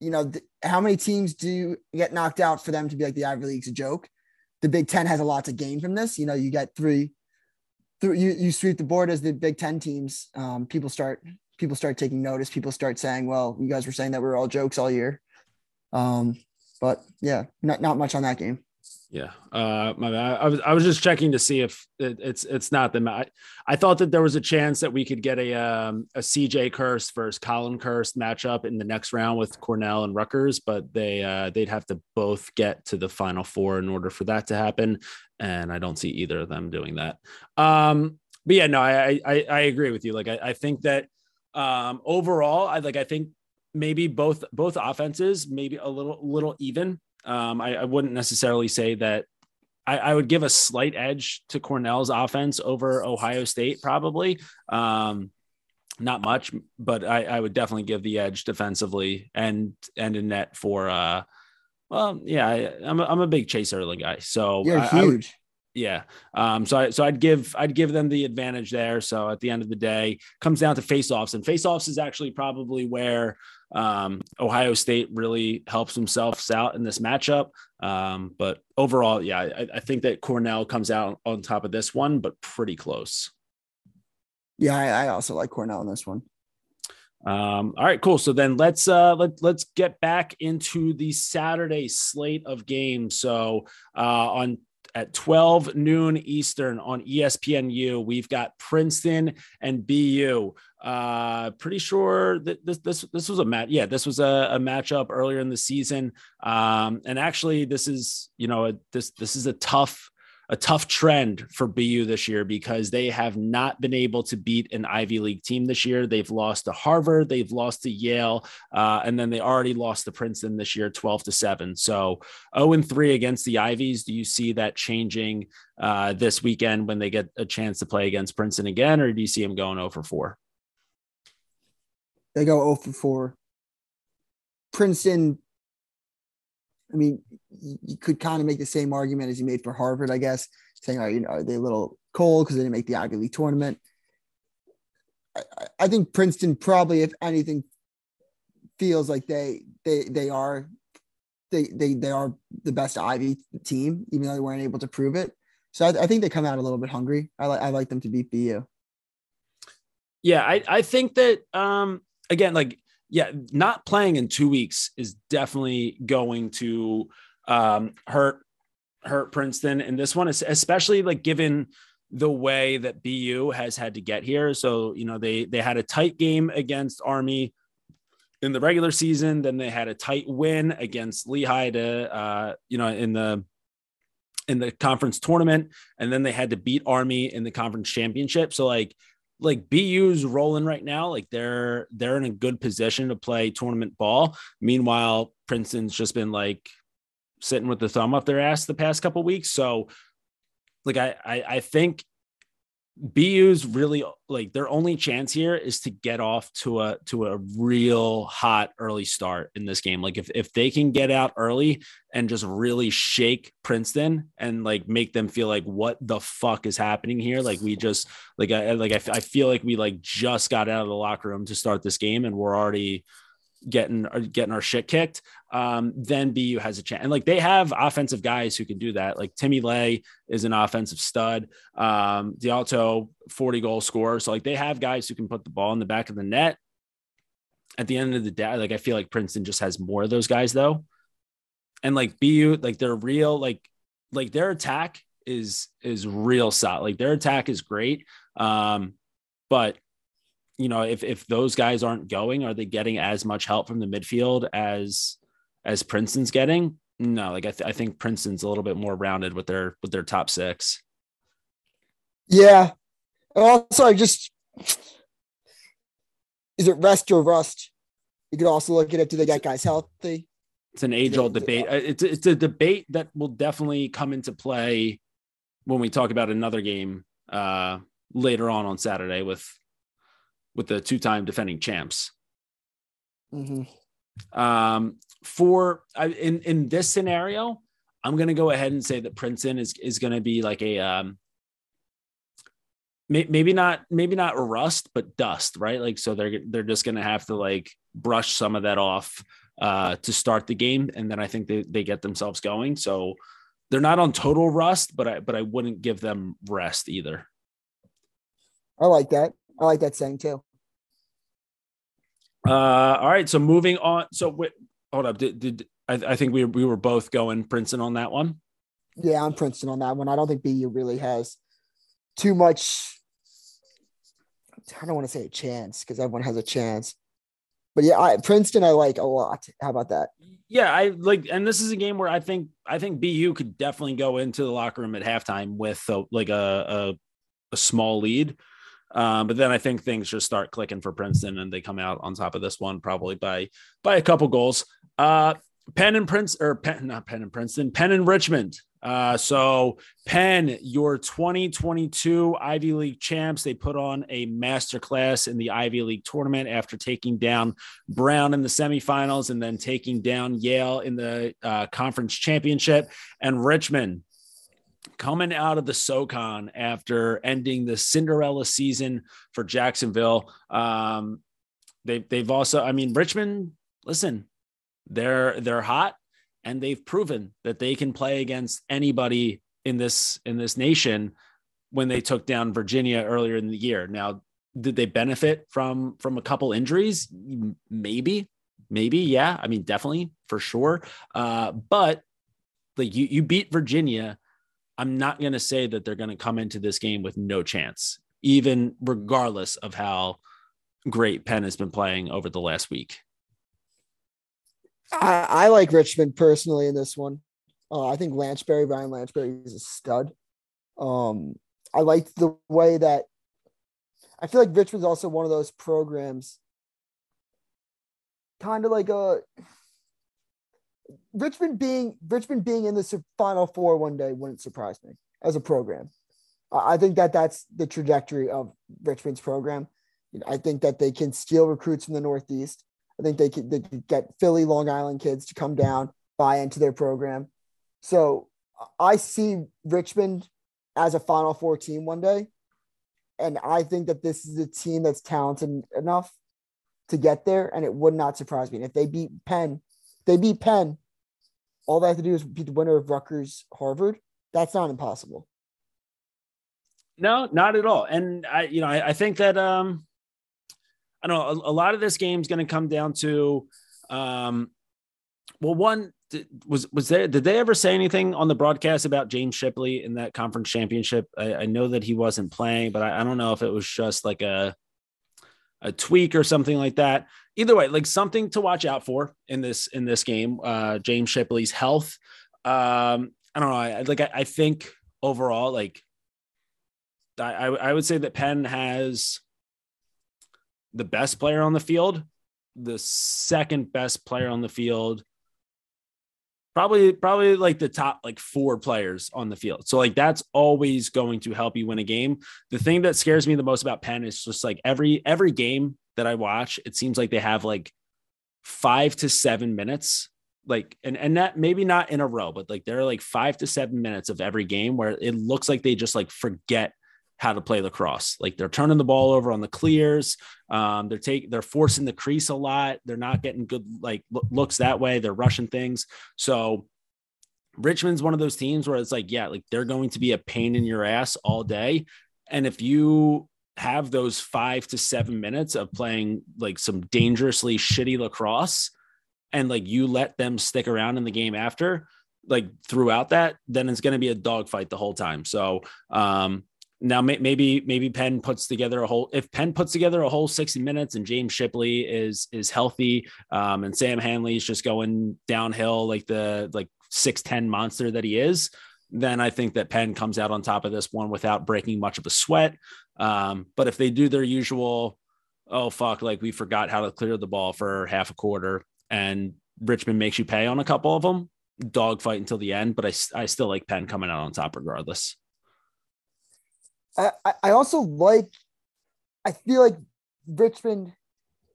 You know, th- how many teams do get knocked out for them to be like the Ivy League's a joke? The Big Ten has a lot to gain from this. You know, you get three you, you sweep the board as the Big Ten teams. Um, people start people start taking notice. People start saying, "Well, you guys were saying that we are all jokes all year." Um, but yeah, not not much on that game.
Yeah, uh, my bad. I was I was just checking to see if it, it's it's not the. I, I thought that there was a chance that we could get a um, a CJ Kirst versus Colin Kirst matchup in the next round with Cornell and Rutgers, but they uh, they'd have to both get to the final four in order for that to happen, and I don't see either of them doing that. Um, but yeah, no, I I, I agree with you. Like I, I think that um, overall, I like I think maybe both both offenses maybe a little little even um, I, I, wouldn't necessarily say that I, I, would give a slight edge to Cornell's offense over Ohio State, probably. Um, not much, but I, I, would definitely give the edge defensively and and in net for uh well yeah I, am a, I'm a big Chase Erling guy so
I, huge
yeah. Um, so I, so I'd give I'd give them the advantage there. So at the end of the day, comes down to faceoffs, and faceoffs is actually probably where um, Ohio State really helps themselves out in this matchup. Um, but overall, yeah, I, I, think that Cornell comes out on top of this one, but pretty close.
Yeah, I, I also like Cornell in this one.
Um, all right, cool. So then let's uh let, let's get back into the Saturday slate of games. So uh on at 12 noon Eastern on ESPNU. We've got Princeton and BU. Uh, pretty sure that this this this was a match. Yeah, this was a, a matchup earlier in the season. Um, and actually, this is you know this this is a tough a tough trend for BU this year because they have not been able to beat an Ivy League team this year. They've lost to Harvard, they've lost to Yale, uh, and then they already lost to Princeton this year, 12 to 7. So 0 and 3 against the Ivies. Do you see that changing uh, this weekend when they get a chance to play against Princeton again, or do you see them going 0 for 4?
They go 0 for 4. Princeton I mean, you could kind of make the same argument as you made for Harvard, I guess, saying, "Are you know, are they a little cold because they didn't make the Ivy League tournament?" I, I think Princeton probably, if anything, feels like they they they are they they they are the best Ivy team, even though they weren't able to prove it. So I, I think they come out a little bit hungry. I like I like them to beat BU.
Yeah, I I think that um again like yeah, not playing in two weeks is definitely going to um, hurt hurt Princeton. And this one especially like given the way that BU has had to get here. So you know they they had a tight game against Army in the regular season. Then they had a tight win against Lehigh to uh, you know in the in the conference tournament, and then they had to beat Army in the conference championship. So like like BU's rolling right now. Like they're they're in a good position to play tournament ball. Meanwhile, Princeton's just been like sitting with the thumb up their ass the past couple weeks. So like I, I I think BU's really like their only chance here is to get off to a to a real hot early start in this game. Like if if they can get out early and just really shake Princeton and like make them feel like what the fuck is happening here? Like we just like I like I, I feel like we like just got out of the locker room to start this game and we're already getting uh, getting our shit kicked, um, then BU has a chance. And like they have offensive guys who can do that. Like Timmy Lay is an offensive stud. Um, D'Alto, 40 goal scorer. So like they have guys who can put the ball in the back of the net. At the end of the day, like I feel like Princeton just has more of those guys though. And like BU, like they're real, like like their attack is is real solid. Like their attack is great. Um, but you know, if if those guys aren't going, are they getting as much help from the midfield as as Princeton's getting? No, like I, th- I think Princeton's a little bit more rounded with their with their top six.
Yeah. Also, I just is it rest or rust? You could also look at it. Do they get guys healthy?
It's an age old debate. Uh, it's it's a debate that will definitely come into play when we talk about another game uh, later on on Saturday with with the two-time defending champs.
Mm-hmm.
Um, for in in this scenario, I'm going to go ahead and say that Princeton is is going to be like a um, maybe not maybe not rust but dust, right? Like so they're they're just going to have to like brush some of that off uh, to start the game, and then I think they they get themselves going. So they're not on total rust, but I but I wouldn't give them rest either.
I like that. I like that saying too.
Uh, all right. So moving on. So wait, hold up. Did, did I, I think we we were both going Princeton on that one?
Yeah, I'm Princeton on that one. I don't think BU really has too much. I don't want to say a chance because everyone has a chance. But yeah, I, Princeton I like a lot. How about that?
Yeah, I like, and this is a game where I think I think BU could definitely go into the locker room at halftime with a, like a, a a small lead. Um, but then I think things just start clicking for Princeton, and they come out on top of this one probably by by a couple goals. Uh, Penn and Prince or Penn, not Penn and Princeton, Penn and Richmond. Uh, so Penn, your 2022 Ivy League champs, they put on a masterclass in the Ivy League tournament after taking down Brown in the semifinals and then taking down Yale in the uh, conference championship. And Richmond, coming out of the SoCon after ending the Cinderella season for Jacksonville. Um, they, they've also, I mean, Richmond, listen, they're they're hot and they've proven that they can play against anybody in this in this nation when they took down Virginia earlier in the year. Now, did they benefit from from a couple injuries? Maybe, maybe, yeah. I mean, definitely for sure. Uh, but like you, you beat Virginia I'm not going to say that they're going to come into this game with no chance, even regardless of how great Penn has been playing over the last week.
I, I like Richmond personally in this one. Uh, I think Lanchbury, Ryan Lanchbury is a stud. Um, I like the way that I feel like Richmond's also one of those programs, kind of like a Richmond being Richmond being in the Final Four one day wouldn't surprise me as a program. I think that that's the trajectory of Richmond's program. I think that they can steal recruits from the Northeast. I think they could, they could get Philly, Long Island kids to come down, buy into their program. So I see Richmond as a Final Four team one day. And I think that this is a team that's talented enough to get there. And it would not surprise me. And if they beat Penn, they beat Penn, all they have to do is beat the winner of Rutgers Harvard. That's not impossible.
No, not at all. And I, you know, I, I think that um, I know a, a lot of this game is going to come down to, um, well, one was was there. Did they ever say anything on the broadcast about James Shipley in that conference championship? I, I know that he wasn't playing, but I, I don't know if it was just like a a tweak or something like that. Either way, like something to watch out for in this in this game. Uh, James Shipley's health. Um, I don't know. I, like I, I think overall, like I, I would say that Penn has the best player on the field, the second best player on the field. probably probably like the top like four players on the field. So like that's always going to help you win a game. The thing that scares me the most about Penn is just like every every game that I watch, it seems like they have like five to seven minutes. Like and and that maybe not in a row, but like there are like five to seven minutes of every game where it looks like they just like forget how to play lacrosse. Like they're turning the ball over on the clears. Um, they're taking, they're forcing the crease a lot. They're not getting good like looks that way. They're rushing things. So Richmond's one of those teams where it's like, yeah, like they're going to be a pain in your ass all day. And if you have those five to seven minutes of playing like some dangerously shitty lacrosse and like you let them stick around in the game after, like throughout that, then it's going to be a dogfight the whole time. So, um, now maybe maybe Penn puts together a whole if Penn puts together a whole 60 minutes and James Shipley is is healthy um, and Sam Handley is just going downhill like the like 6'10 monster that he is, then I think that Penn comes out on top of this one without breaking much of a sweat. Um, but if they do their usual, oh fuck, like we forgot how to clear the ball for half a quarter and Richmond makes you pay on a couple of them, dogfight until the end. But I, I still like Penn coming out on top regardless.
I, I also like, I feel like Richmond,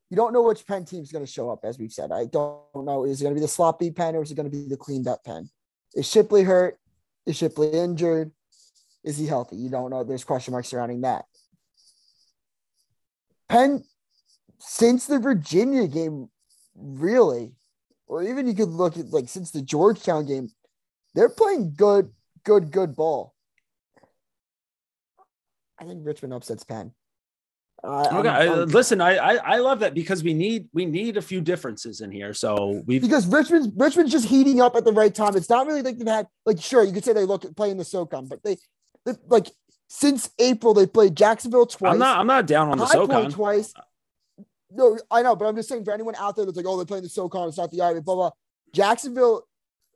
you don't know which Penn team is going to show up, as we've said. I don't know. Is it going to be the sloppy Penn or is it going to be the cleaned up Penn? Is Shipley hurt? Is Shipley injured? Is he healthy? You don't know. There's question marks surrounding that. Penn, since the Virginia game, really, or even you could look at like since the Georgetown game, they're playing good, good, good ball. I think Richmond upsets Penn.
Uh, okay, I'm, I'm, listen, I, I, I love that because we need we need a few differences in here. So we
because Richmond's Richmond's just heating up at the right time. It's not really like they've had like sure you could say they look at playing the SoCon, but they, they like since April they played Jacksonville twice.
I'm not I'm not down on the SoCon
twice. No, I know, but I'm just saying for anyone out there that's like, oh, they're playing the SoCon, it's not the Ivy, blah blah. Jacksonville,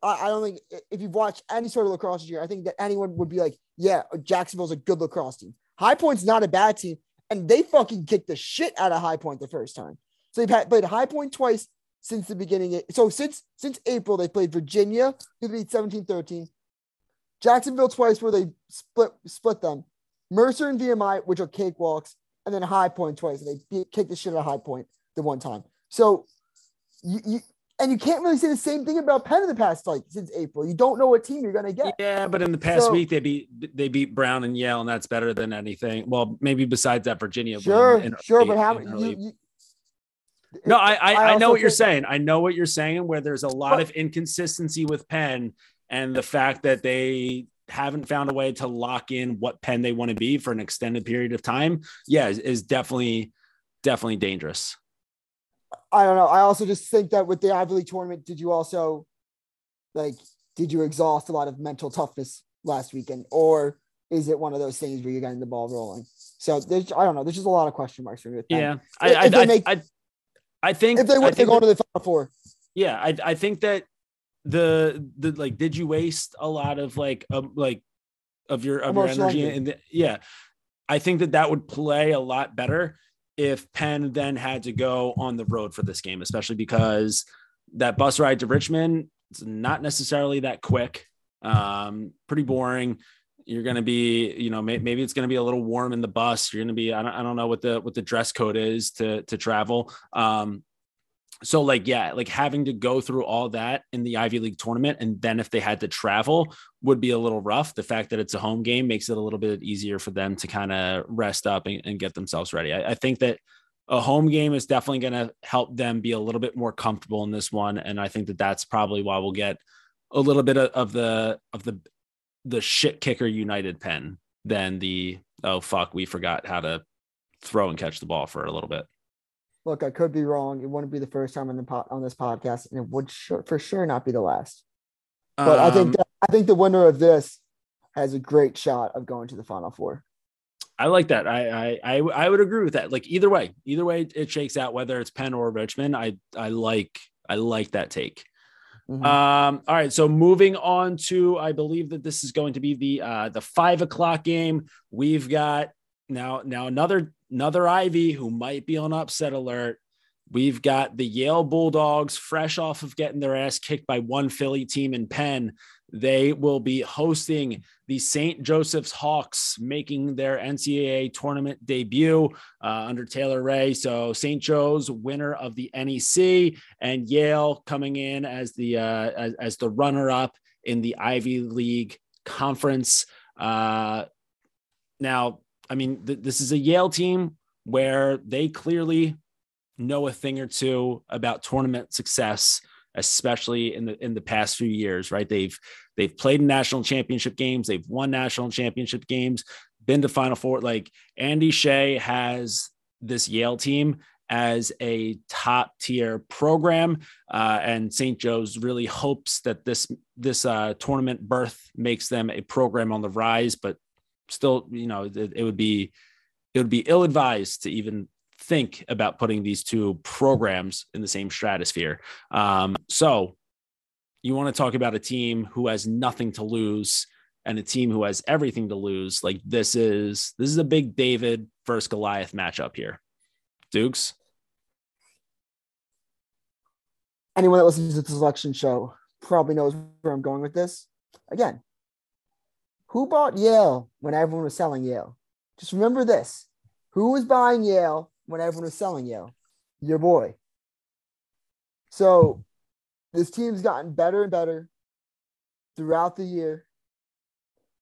I, I don't think if you've watched any sort of lacrosse this year, I think that anyone would be like, yeah, Jacksonville's a good lacrosse team. High Point's not a bad team, and they fucking kicked the shit out of High Point the first time. So they've played High Point twice since the beginning. So since since April, they played Virginia, who beat 17-13. Jacksonville twice, where they split split them. Mercer and VMI, which are cakewalks, and then High Point twice, and they beat, kicked the shit out of High Point the one time. So you, you and you can't really say the same thing about Penn in the past, like since April. You don't know what team you're gonna get.
Yeah, but in the past so, week they beat they beat Brown and Yale, and that's better than anything. Well, maybe besides that Virginia.
Sure, in, sure, but how you, you,
No, I I, I, I know what you're saying. I know what you're saying. Where there's a lot but, of inconsistency with Penn, and the fact that they haven't found a way to lock in what Penn they want to be for an extended period of time. Yeah, is, is definitely definitely dangerous.
I don't know. I also just think that with the Ivy League tournament, did you also like did you exhaust a lot of mental toughness last weekend, or is it one of those things where you're getting the ball rolling? So there's I don't know. There's just a lot of question marks for me.
Yeah, I, I, I, make, I, I, think
if they win, they go to the final four.
Yeah, I, I think that the the like did you waste a lot of like um like of your of your energy and yeah i think that that would play a lot better if Penn then had to go on the road for this game, especially because that bus ride to Richmond is not necessarily that quick. Um, pretty boring. You're going to be, you know, may, maybe it's going to be a little warm in the bus. You're going to be, I don't, I don't know what the what the dress code is to to travel. Um, so like yeah like having to go through all that in the ivy league tournament and then if they had to travel would be a little rough. The fact that it's a home game makes it a little bit easier for them to kind of rest up and, and, get themselves ready. I, I, think that a home game is definitely going to help them be a little bit more comfortable in this one and i think that that's probably why we'll get a little bit of, of the of the the shit kicker united Penn than the oh fuck we forgot how to throw and catch the ball for a little bit
look, I could be wrong. It wouldn't be the first time on the po- on this podcast, and it would sure, for sure not be the last. But um, I think um, that, I think the winner of this has a great shot of going to the final four.
I like that. I, I I I would agree with that. Like either way, either way it shakes out, whether it's Penn or Richmond. I I like I like that take. Mm-hmm. Um, all right, so moving on to I believe that this is going to be the uh the five o'clock game. We've got now now another another Ivy who might be on upset alert. We've got the Yale Bulldogs, fresh off of getting their ass kicked by one Philly team in Penn. They will be hosting the St. Joseph's Hawks, making their NCAA tournament debut uh, under Taylor Wray. So St. Joe's winner of the NEC, and Yale coming in as the uh, as, as the runner up in the Ivy League conference. Uh, now, I mean, th- this is a Yale team where they clearly know a thing or two about tournament success especially in the in the past few years right? They've they've played in national championship games. They've won national championship games been to final four. Like andy shay has this yale team as a top tier program uh, and st joe's really hopes that this this uh, tournament berth makes them a program on the rise but still you know it, it would be it would be ill advised to even think about putting these two programs in the same stratosphere. Um, so, you want to talk about a team who has nothing to lose and a team who has everything to lose. Like this is this is a big David versus Goliath matchup here. Dukes.
Anyone that listens to the selection show probably knows where I'm going with this. Again, who bought Yale when everyone was selling Yale? Just remember this. Who was buying Yale when everyone was selling Yale? Your boy. So this team's gotten better and better throughout the year.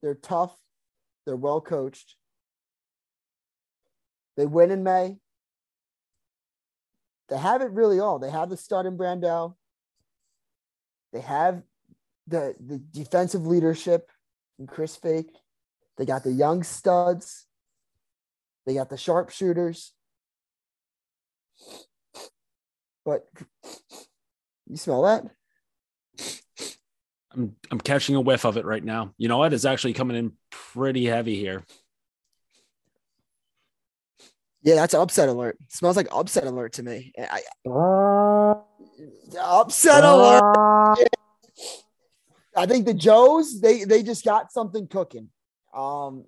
They're tough. They're well coached. They win in May. They have it really all. They have the stud in Brandau. They have the, the defensive leadership in Chris Fake. They got the young studs. They got the sharpshooters. But you smell that?
I'm I'm catching a whiff of it right now. You know what? It's actually coming in pretty heavy here.
Yeah, that's upset alert. It smells like upset alert to me. I, uh, upset uh, alert. I think the Joes they they just got something cooking. Um,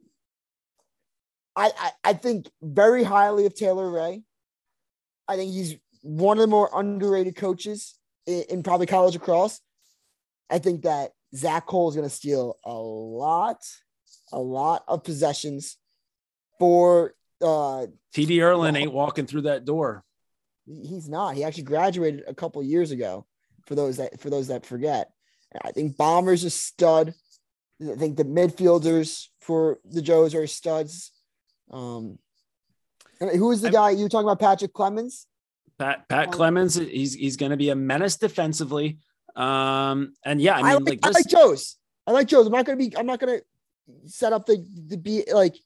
I, I I think very highly of Taylor Wray. I think he's one of the more underrated coaches in, in probably college lacrosse. I think that Zach Cole is going to steal a lot, a lot of possessions for uh
TD Ierlan ain't walking through that door.
He's not. He actually graduated a couple years ago. For those that for those that forget, I think Bomber's a stud. I think the midfielders for the Joes are studs. Um, who is the guy you were talking about? Patrick Clemens.
Pat Pat Clemens. He's he's going to be a menace defensively. Um, and yeah, I mean, I like,
like, this... I like Joe's. I like Joe's. I'm not going to be. I'm not going to set up the the be like.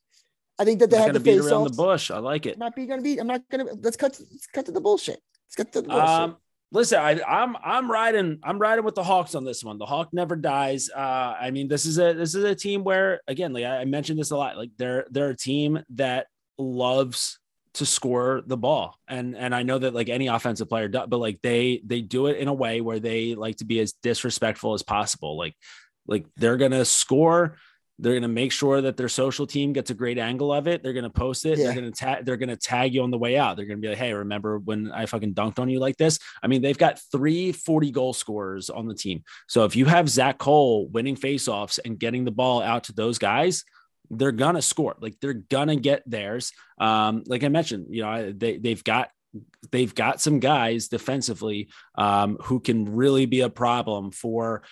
I think that they have to
beat around the bush. I like it.
I'm not going to be. I'm not going to. Let's cut. Let's cut to the bullshit. Let's cut to the bullshit. Um,
listen, I, I'm I'm riding I'm riding with the Hawks on this one. The Hawk never dies. Uh, I mean, this is a this is a team where again, like I mentioned this a lot. Like they're they're a team that loves to score the ball, and and I know that like any offensive player, does, but like they they do it in a way where they like to be as disrespectful as possible. Like like they're gonna score they're going to make sure that their social team gets a great angle of it. They're going to post it. Yeah. They're going to tag. They're going to tag you on the way out. They're going to be like, "Hey, remember when I fucking dunked on you like this?" I mean, they've got three 40 goal scorers on the team. So if you have Zach Cole winning faceoffs and getting the ball out to those guys, they're gonna score. Like they're gonna get theirs. Um, like I mentioned, you know, they they've got they've got some guys defensively um, who can really be a problem for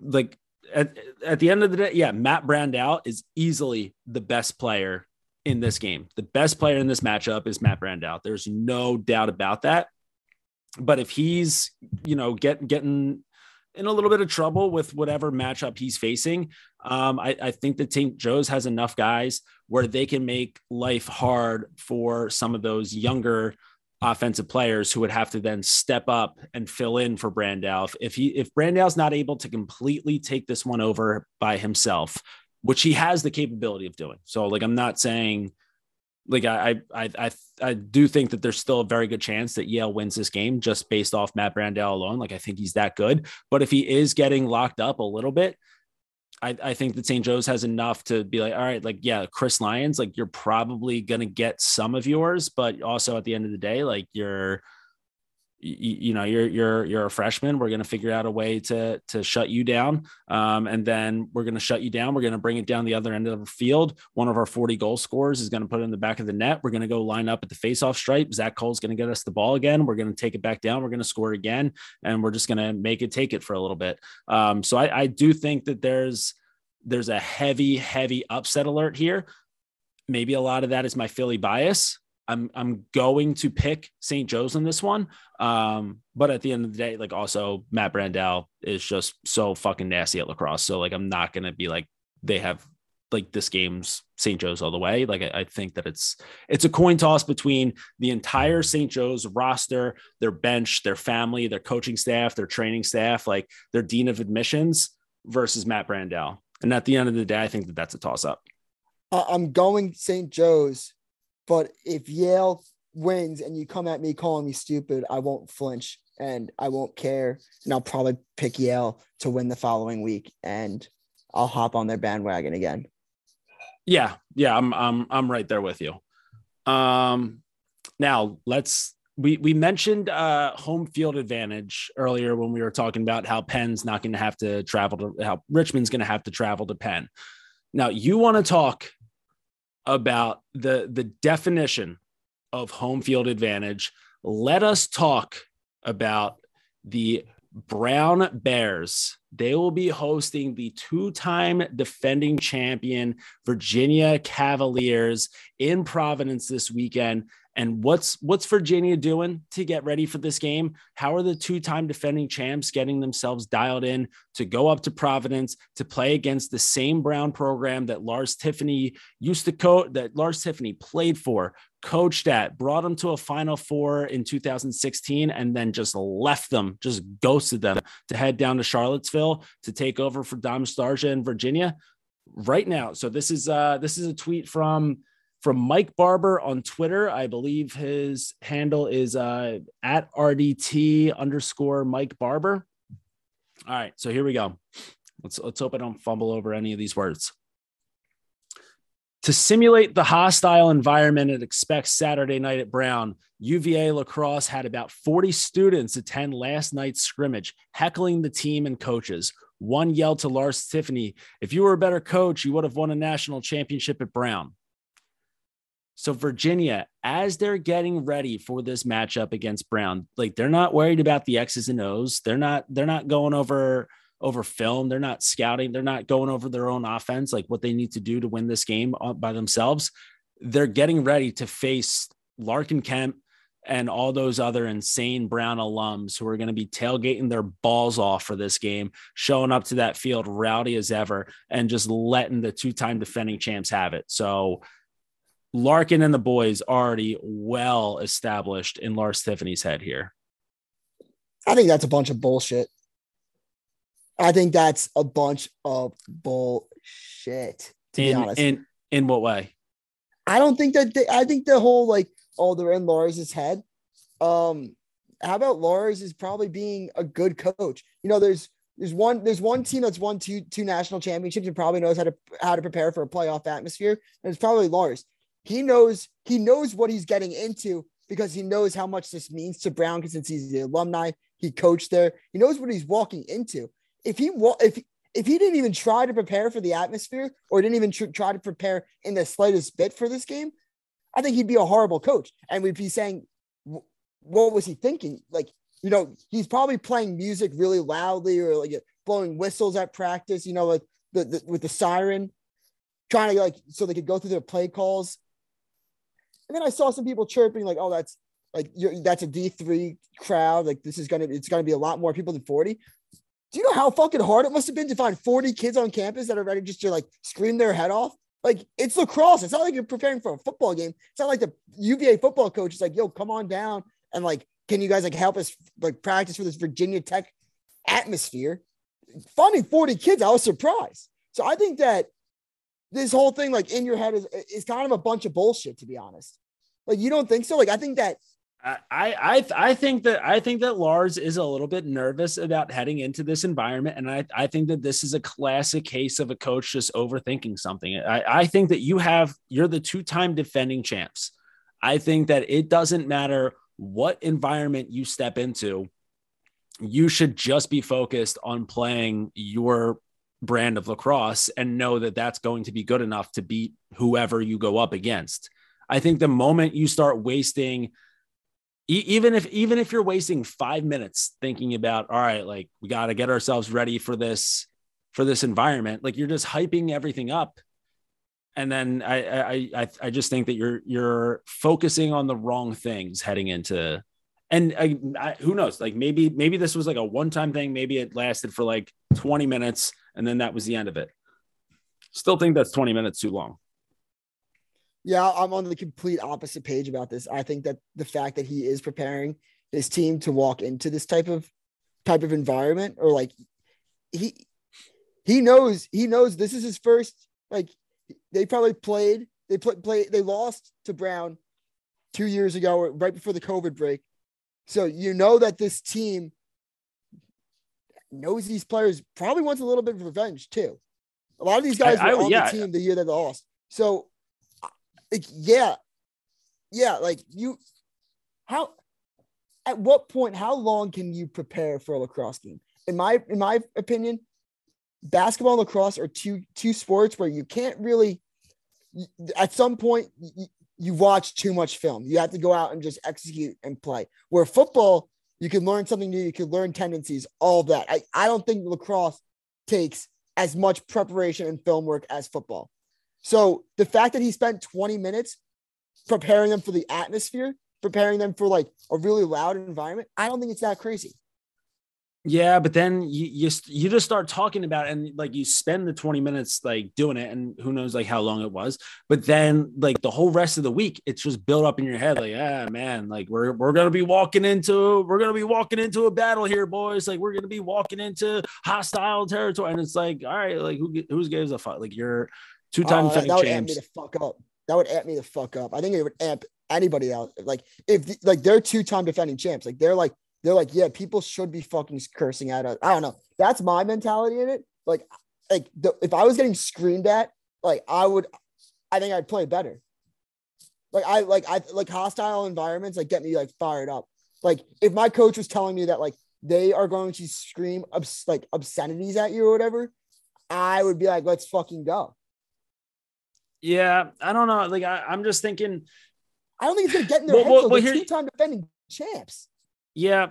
like at, at the end of the day, yeah, Matt Brandau is easily the best player in this game. The best player in this matchup is Matt Brandau. There's no doubt about that. But if he's, you know, get, getting in a little bit of trouble with whatever matchup he's facing, um, I, I think that St. Joe's has enough guys where they can make life hard for some of those younger offensive players who would have to then step up and fill in for Brandau. If he if Brandau's not able to completely take this one over by himself, which he has the capability of doing. So like I'm not saying like I I I I do think that there's still a very good chance that Yale wins this game just based off Matt Brandau alone. Like I think he's that good. But if he is getting locked up a little bit, I, I think that St. Joe's has enough to be like, all right, like, yeah, Chris Lyons, like you're probably gonna get some of yours, but also at the end of the day, like you're you, you, know you're you're you're a freshman we're going to figure out a way to to shut you down um, and then we're going to shut you down we're going to bring it down the other end of the field. One of our 40 goal scorers is going to put it in the back of the net we're going to go line up at the face-off stripe zach cole's going to get us the ball again we're going to take it back down we're going to score again and we're just going to make it take it for a little bit. Um, so I, I do think that there's there's a heavy heavy upset alert here. Maybe a lot of that is my philly bias I'm I'm going to pick St. Joe's in this one. Um, but at the end of the day, like also Matt Brandau is just so fucking nasty at lacrosse. So like I'm not gonna be like they have like this game's St. Joe's all the way. Like I, I, think that it's it's a coin toss between the entire St. Joe's roster, their bench, their family, their coaching staff, their training staff, like their dean of admissions versus Matt Brandau. And at the end of the day, I think that that's a toss up.
I'm going St. Joe's but if Yale wins and you come at me calling me stupid, I won't flinch and I won't care. And I'll probably pick Yale to win the following week and I'll hop on their bandwagon again.
Yeah, yeah, I'm I'm I'm right there with you. Um now let's we we mentioned uh home field advantage earlier when we were talking about how Penn's not going to have to travel to how Richmond's going to have to travel to Penn. Now you want to talk about the the definition of home field advantage. Let us talk about the Brown Bears. They will be hosting the two time defending champion Virginia Cavaliers in Providence this weekend. And what's what's Virginia doing to get ready for this game? How are the two-time defending champs getting themselves dialed in to go up to Providence to play against the same Brown program that Lars Tiffany used to coach, that Lars Tiffany played for, coached at, brought them to a Final Four in 2016, and then just left them, just ghosted them to head down to Charlottesville to take over for Dom Starsia in Virginia right now. So this is uh this is a tweet from from Mike Barber on Twitter. I believe his handle is uh, at RTD underscore Mike Barber. All right, so here we go. Let's let's hope I don't fumble over any of these words. To simulate the hostile environment it expects Saturday night at Brown, UVA lacrosse had about 40 students attend last night's scrimmage, heckling the team and coaches. One yelled to Lars Tiffany, If you were a better coach, you would have won a national championship at Brown. So Virginia, as they're getting ready for this matchup against Brown, like they're not worried about the X's and O's. They're not they're not going over over film. They're not scouting. They're not going over their own offense, like what they need to do to win this game uh, by themselves. They're getting ready to face Larkin Kemp and all those other insane Brown alums who are going to be tailgating their balls off for this game, showing up to that field rowdy as ever, and just letting the two time defending champs have it. So Larkin and the boys already well established in Lars Tiffany's head here.
I think that's a bunch of bullshit. I think that's a bunch of bullshit. To
in,
be honest,
in in what way?
I don't think that. They, I think the whole like, oh, they're in Lars's head. Um, how about Lars is probably being a good coach? You know, there's there's one there's one team that's won two two national championships and probably knows how to how to prepare for a playoff atmosphere. And it's probably Lars he knows he knows what he's getting into because he knows how much this means to Brown because since he's the alumni, he coached there. He knows what he's walking into. If he if if he didn't even try to prepare for the atmosphere or didn't even tr- try to prepare in the slightest bit for this game, I think he'd be a horrible coach. And we'd be saying, what was he thinking? Like, you know, he's probably playing music really loudly or like blowing whistles at practice, you know, like the, the with the siren, trying to like so they could go through their play calls. And then I saw some people chirping like, "Oh, that's like that's a D three crowd. Like this is gonna it's gonna be a lot more people than 40." Do you know how fucking hard it must have been to find 40 kids on campus that are ready just to like scream their head off? Like it's lacrosse. It's not like you're preparing for a football game. It's not like the UVA football coach is like, "Yo, come on down and like, can you guys like help us like practice for this Virginia Tech atmosphere?" Finding 40 kids, I was surprised. So I think that this whole thing like in your head is is kind of a bunch of bullshit to be honest like you don't think so like i think that
I, I I think that I think that Lars is a little bit nervous about heading into this environment, and I, I think that this is a classic case of a coach just overthinking something. I, I think that you have you're the two time defending champs. I think that it doesn't matter what environment you step into, you should just be focused on playing your brand of lacrosse and know that that's going to be good enough to beat whoever you go up against. I think the moment you start wasting even if even if you're wasting 5 minutes thinking about all right like we got to get ourselves ready for this for this environment like you're just hyping everything up and then I I I just think that you're you're focusing on the wrong things heading into and I, I, who knows? Like maybe maybe this was like a one time thing. Maybe it lasted for like 20 minutes and then that was the end of it. Still think that's 20 minutes too long.
Yeah i'm on the complete opposite page about this. I think that the fact that he is preparing his team to walk into this type of type of environment or like he he knows he knows this is his first like they probably played they played play they lost to brown two years ago right before the covid break so you know that this team knows these players probably wants a little bit of revenge too. A lot of these guys I, were I, on yeah. the team the year they lost. So, like, yeah, yeah, like you, how, at what point, how long can you prepare for a lacrosse game? In my in my opinion, basketball and lacrosse are two two sports where you can't really. At some point, you watch too much film. You have to go out and just execute and play. Where football, you can learn something new, you can learn tendencies, all that. I, I don't think lacrosse takes as much preparation and film work as football. So the fact that he spent 20 minutes preparing them for the atmosphere, preparing them for like a really loud environment, I don't think it's that crazy.
Yeah, but then you, you you just start talking about it and like you spend the 20 minutes like doing it and who knows like how long it was. But then like the whole rest of the week, it's just built up in your head like, yeah, man, like we're we're gonna be walking into we're gonna be walking into a battle here, boys. Like we're gonna be walking into hostile territory. And it's like, all right, like who who's gives a fuck? Like you're two-time uh,
that, that would amp me the fuck up. That would amp me the fuck up. I think it would amp anybody else. Like if like they're two-time defending champs, like they're like they're like, yeah, people should be fucking cursing at us. I don't know. That's my mentality in it. Like, like the, if I was getting screamed at, like I would, I think I'd play better. Like I like I like hostile environments like get me like fired up. Like if my coach was telling me that like they are going to scream obs- like obscenities at you or whatever, I would be like, let's fucking go.
Yeah, I don't know. Like I, am just thinking.
I don't think it's gonna get in their well, heads. Well, well, two-time defending champs.
Yeah.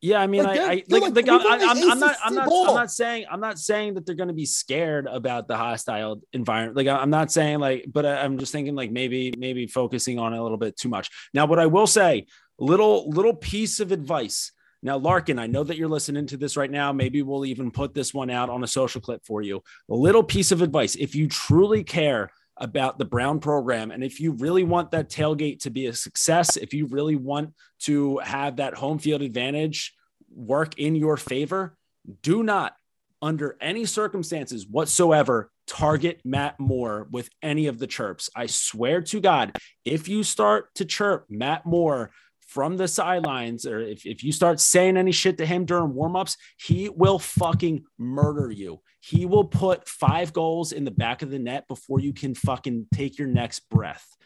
Yeah, I mean, like I, I like, like, I'm, I'm, I'm, not, I'm not, I'm not saying, I'm not saying that they're going to be scared about the hostile environment. Like, I'm not saying like, but I'm just thinking like maybe, maybe focusing on it a little bit too much. Now, what I will say, little, little piece of advice. Now, Larkin, I know that you're listening to this right now. Maybe we'll even put this one out on a social clip for you. A little piece of advice: if you truly care about the Brown program. And if you really want that tailgate to be a success, if you really want to have that home field advantage work in your favor, do not, under any circumstances whatsoever, target Matt Moore with any of the chirps. I swear to God, if you start to chirp Matt Moore, from the sidelines, or if, if you start saying any shit to him during warmups, he will fucking murder you. He will put five goals in the back of the net before you can fucking take your next breath.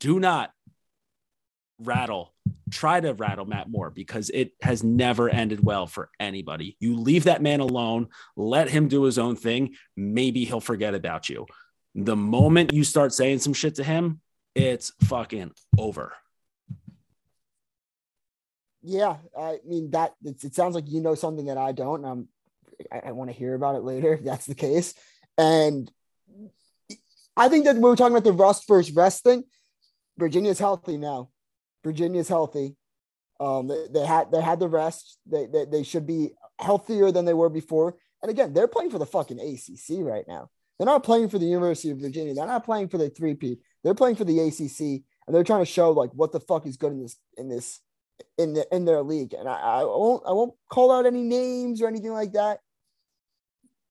Do not rattle, try to rattle Matt Moore because it has never ended well for anybody. You leave that man alone, let him do his own thing. Maybe he'll forget about you. The moment you start saying some shit to him, it's fucking over.
Yeah, I mean that it sounds like you know something that I don't. I'm I, I want to hear about it later if that's the case. And I think that when we're talking about the rust versus rest thing, Virginia's healthy now. Virginia's healthy. Um, they, they had they had the rest. They, they they should be healthier than they were before. And again, they're playing for the fucking ACC right now. They're not playing for the University of Virginia. They're not playing for the three P. They're playing for the ACC, and they're trying to show like what the fuck is good in this in this in the in their league. And I, I won't I won't call out any names or anything like that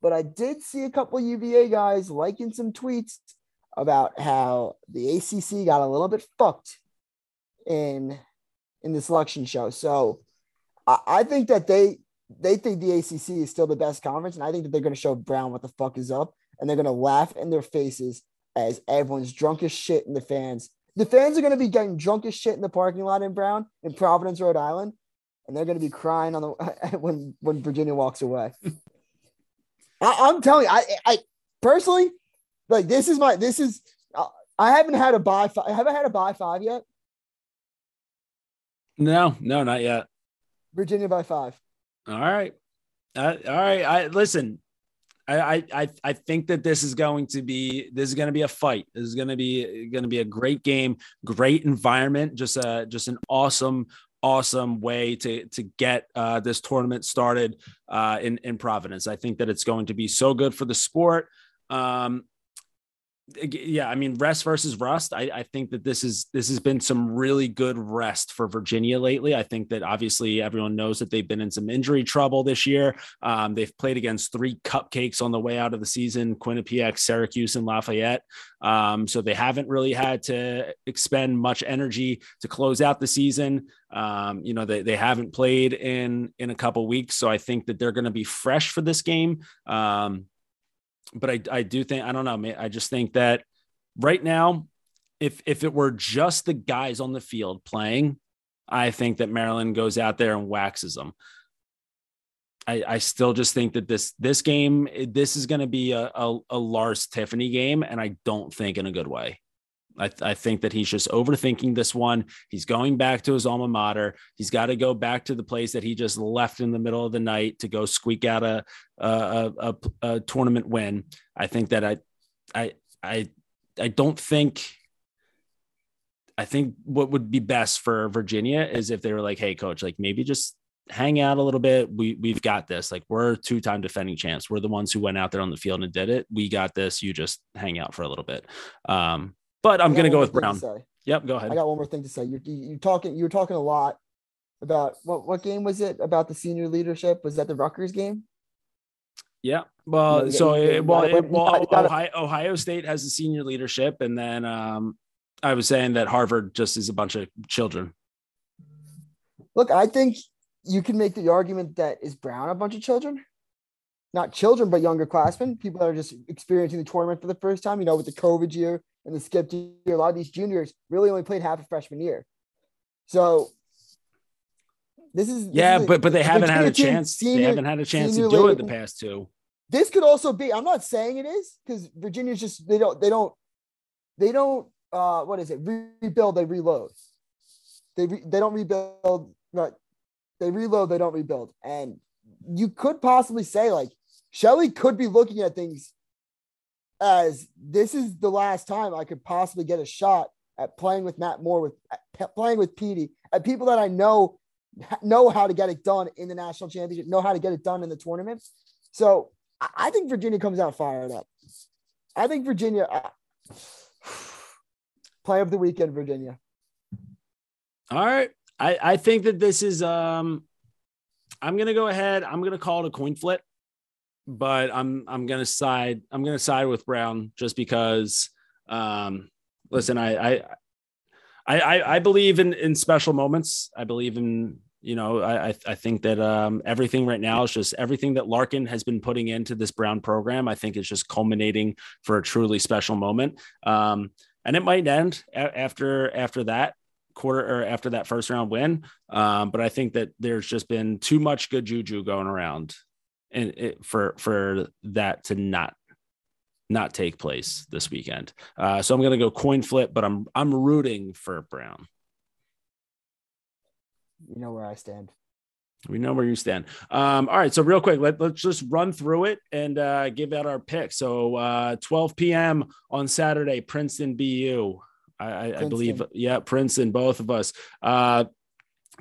but I did see a couple UVA guys liking some tweets about how the ACC got a little bit fucked in in the selection show. So I, I think that they they think the ACC is still the best conference, and I think that they're going to show Brown what the fuck is up, and they're going to laugh in their faces as everyone's drunk as shit in the fans the fans are going to be getting drunk as shit in the parking lot in Brown in Providence, Rhode Island, and they're going to be crying on the *laughs* when when Virginia walks away. *laughs* I, am telling you, I, I personally like this is my this is uh, I haven't had a buy five. Have I had a buy five yet?
No, no, not yet.
Virginia by five.
All right. Uh, all right. I listen. I, I I think that this is going to be this is going to be a fight. This is going to be going to be a great game, great environment, just a just an awesome awesome way to to get uh, this tournament started uh, in in Providence. I think that it's going to be so good for the sport. Um, yeah, I mean, rest versus rust. I, I, think that this is this has been some really good rest for Virginia lately. I think that obviously everyone knows that they've been in some injury trouble this year. Um, they've played against three cupcakes on the way out of the season: Quinnipiac, Syracuse, and Lafayette. Um, so they haven't really had to expend much energy to close out the season. Um, you know, they, they haven't played in in a couple weeks, so I think that they're going to be fresh for this game. Um, but I, I do think I don't know. I just think that right now, if if it were just the guys on the field playing, I think that Maryland goes out there and waxes them. I, I still just think that this this game this is going to be a, a, a Lars Tiffany game, and I don't think in a good way. I, I, think that he's just overthinking this one. He's going back to his alma mater. He's got to go back to the place that he just left in the middle of the night to go squeak out a a, a, a tournament win. I think that I I I I don't think. I think what would be best for Virginia is if they were like, "Hey, coach, like maybe just hang out a little bit. We we've got this. Like we're two time defending champs. We're the ones who went out there on the field and did it. We got this. You just hang out for a little bit." Um, but I'm going to go with Brown. Yep, go ahead.
I got one more thing to say. You're, you're talking. You were talking a lot about what what game was it about the senior leadership? Was that the Rutgers game?
Yeah. Well, you so it, well, it, well, Ohio, Ohio State has the senior leadership, and then um, I was saying that Harvard just is a bunch of children.
Look, I think you can make the argument that is Brown a bunch of children, not children, but younger classmen, people that are just experiencing the tournament for the first time. You know, with the COVID year, and the skip year, a lot of these juniors really only played half a freshman year. So this is
this yeah,
is
but but they haven't had a chance. Senior, they haven't had a chance to do it the past two.
This could also be. I'm not saying it is because Virginia's just they don't they don't they don't uh what is it rebuild they reload. They re, they don't rebuild but they reload they don't rebuild and you could possibly say like Shelly could be looking at things as this is the last time I could possibly get a shot at playing with Matt Moore, with playing with Petey, at people that I know know how to get it done in the national championship, know how to get it done in the tournament. So I think Virginia comes out fired up. I think Virginia uh, *sighs* play of the weekend, Virginia.
All right. I, I think that this is um I'm gonna go ahead. I'm gonna call it a coin flip but I'm I'm gonna side I'm gonna side with Brown just because. Um, listen, I I I I believe in in special moments. I believe in you know I I think that um, everything right now is just everything that Larkin has been putting into this Brown program. I think is just culminating for a truly special moment. Um, and it might end after after that quarter or after that first round win. Um, but I think that there's just been too much good juju going around and it, for for that to not not take place this weekend. Uh, so I'm going to go coin flip, but I'm I'm rooting for Brown.
You know where I stand.
We know where you stand. Um, all right, so real quick, let, let's just run through it and uh, give out our pick. So uh, 12 p.m. on Saturday, Princeton BU. I, I, believe, yeah, Princeton, both of us. Uh,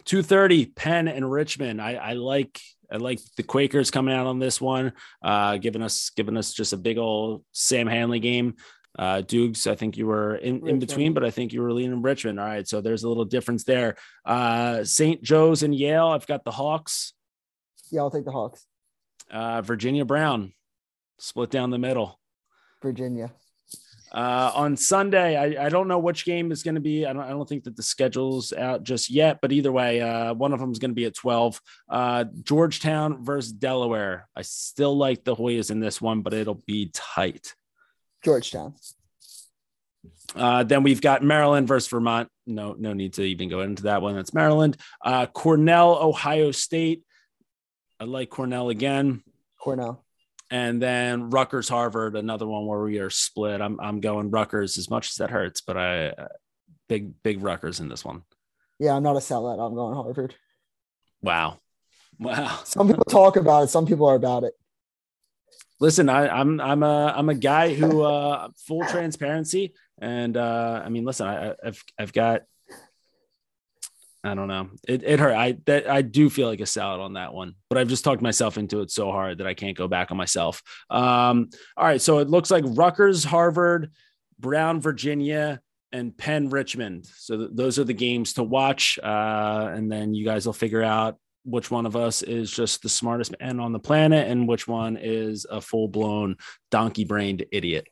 2:30, Penn and Richmond. I, I like I like the Quakers coming out on this one, uh, giving us giving us just a big old Sam Handley game. Uh, Dukes, I think you were in, in between, but I think you were leaning Richmond. All right, so there's a little difference there. Uh, St. Joe's and Yale. I've got the Hawks.
Yeah, I'll take the Hawks.
Uh, Virginia Brown, split down the middle.
Virginia.
Uh, on Sunday, I, I don't know which game is going to be. I don't, I don't think that the schedule's out just yet, but either way, uh, one of them is going to be at 12. Uh, Georgetown versus Delaware. I still like the Hoyas in this one, but it'll be tight.
Georgetown.
Uh, then we've got Maryland versus Vermont. No, no need to even go into that one. That's Maryland. Uh, Cornell, Ohio State. I like Cornell again.
Cornell.
And then Rutgers, Harvard, another one where we are split. I'm I'm going Rutgers as much as that hurts, but I uh, big big Rutgers in this one.
Yeah, I'm not a sellout. I'm going Harvard.
Wow, wow. *laughs*
Some people talk about it. Some people are about it.
Listen, I, I'm I'm a I'm a guy who uh, full transparency, and uh, I mean, listen, I, I've I've got I don't know. It, it hurt. I that I do feel like a salad on that one, but I've just talked myself into it so hard that I can't go back on myself. Um, all right, so it looks like Rutgers, Harvard, Brown, Virginia, and Penn, Richmond. So th- those are the games to watch, uh, and then you guys will figure out which one of us is just the smartest man on the planet and which one is a full blown donkey brained idiot.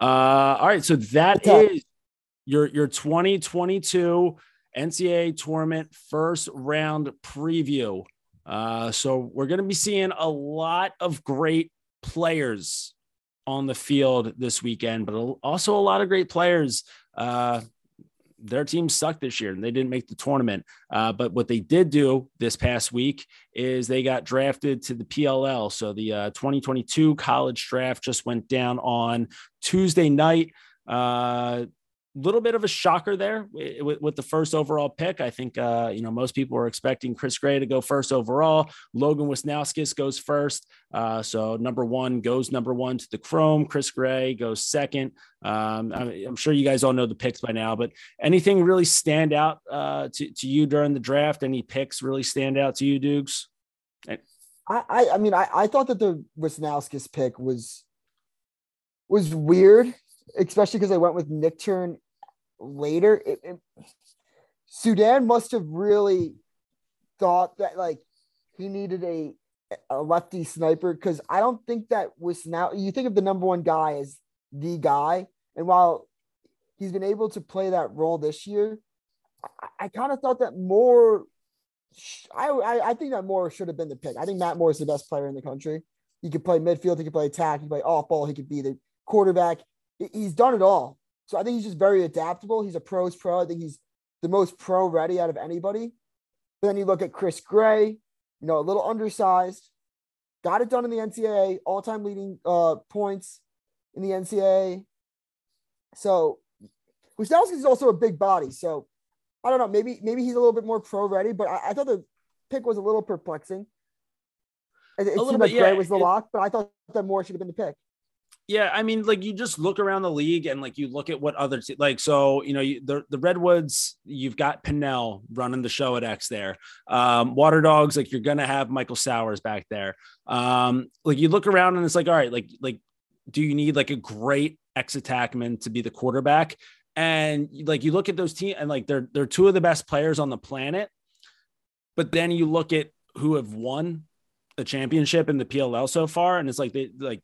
Uh, all right, so that is your your 2022 NCAA tournament first round preview. Uh, so we're going to be seeing a lot of great players on the field this weekend, but also a lot of great players. Uh, their team sucked this year and they didn't make the tournament. Uh, but what they did do this past week is they got drafted to the PLL. So the uh, 2022 college draft just went down on Tuesday night. Uh, little bit of a shocker there with, with the first overall pick. I think, uh, you know, most people were expecting Chris Gray to go first overall. Logan Wisnauskas goes first. Uh, so number one goes number one to the Chrome. Chris Gray goes second. Um, I, I'm sure you guys all know the picks by now, but anything really stand out uh, to, to you during the draft? Any picks really stand out to you, Dukes?
I, I, I mean, I, I thought that the Wisnauskas pick was was weird, especially because I went with Nichtern later. It, it, Soudan must have really thought that like he needed a a lefty sniper because I don't think that was now you think of the number one guy as the guy, and while he's been able to play that role this year, I, I kind of thought that more. I, I I think that Moore should have been the pick. I think Matt Moore is the best player in the country. He could play midfield, he could play attack, he could play off ball, he could be the quarterback. He's done it all. So I think he's just very adaptable. He's a pros pro. I think he's the most pro ready out of anybody. But then you look at Chris Gray, you know, a little undersized, got it done in the NCAA, all time leading uh, points in the NCAA. So Wisnauskas is also a big body. So I don't know. Maybe maybe he's a little bit more pro ready, but I, I thought the pick was a little perplexing. It, it seemed
bit,
like Gray
yeah.
was the
It-
lock, but I thought that Moore should have been the pick.
Yeah, I mean, like you just look around the league and like you look at what other like so you know you, the the Redwoods you've got Pannell running the show at X there, um, Water Dogs like you're gonna have Michael Sowers back there. Um, like you look around and it's like all right, like like do you need like a great ex attackman to be the quarterback? And like you look at those teams and like they're they're two of the best players on the planet, but then you look at who have won a championship in the PLL so far, and it's like they like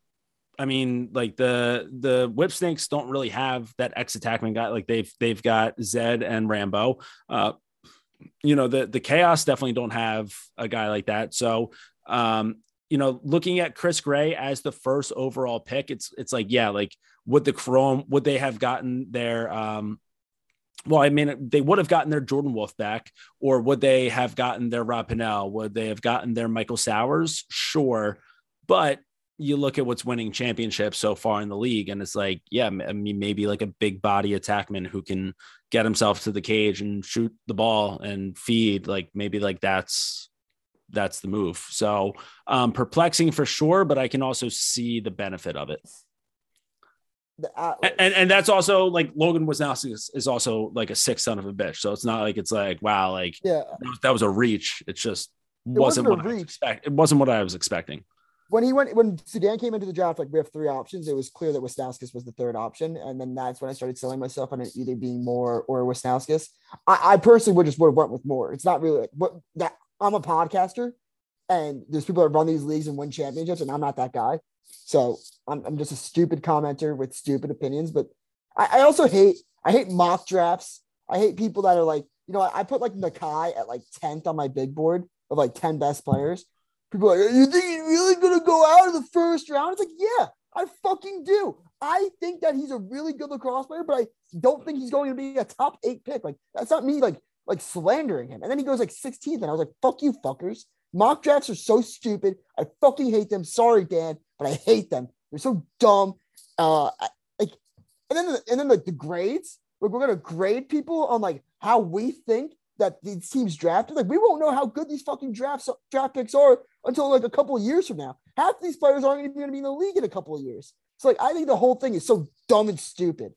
I mean, like the the Whipsnakes don't really have that ex attackman guy. Like they've they've got Zed and Rambo. Uh, you know, the the chaos definitely don't have a guy like that. So um, you know, looking at Chris Gray as the first overall pick, it's it's like, yeah, like would the Chrome would they have gotten their um well, I mean, they would have gotten their Jordan Wolf back, or would they have gotten their Rob Pannell? Would they have gotten their Michael Sowers? Sure. But you look at what's winning championships so far in the league, and it's like, yeah, I mean, maybe like a big body attackman who can get himself to the cage and shoot the ball and feed. Like maybe like that's that's the move. So um, perplexing for sure, but I can also see the benefit of it.
The
And and that's also like Logan Wisnauskas is, is also like a sick son of a bitch. So it's not like it's like wow, like
yeah.
that was, that was a reach. It's just wasn't,
wasn't a
what I was
reach.
expect. It wasn't what I was expecting.
When he went when Soudan came into the draft, like we have three options. It was clear that Wisnauskas was the third option, and then that's when I started selling myself on it either being Moore or Wisnauskas. I, I personally would just would have went with Moore. It's not really like what that I'm a podcaster, and there's people that run these leagues and win championships, and I'm not that guy. So I'm, I'm just a stupid commenter with stupid opinions. But I, I also hate I hate mock drafts. I hate people that are like, you know, I, I put like Nakai at like 10th on my big board of like 10 best players. People are like, you think he's really gonna go out of the first round? It's like, yeah, I fucking do. I think that he's a really good lacrosse player, but I don't think he's going to be a top eight pick. Like that's not me like like slandering him. And then he goes like 16th, and I was like, fuck you, fuckers. Mock drafts are so stupid. I fucking hate them. Sorry, Dan, but I hate them. They're so dumb. Uh, like, and then the, and then like the grades. Like we're gonna grade people on like how we think that these teams drafted. Like we won't know how good these fucking drafts draft picks are until like a couple of years from now. Half these players aren't even gonna be in the league in a couple of years. So like I think the whole thing is so dumb and stupid.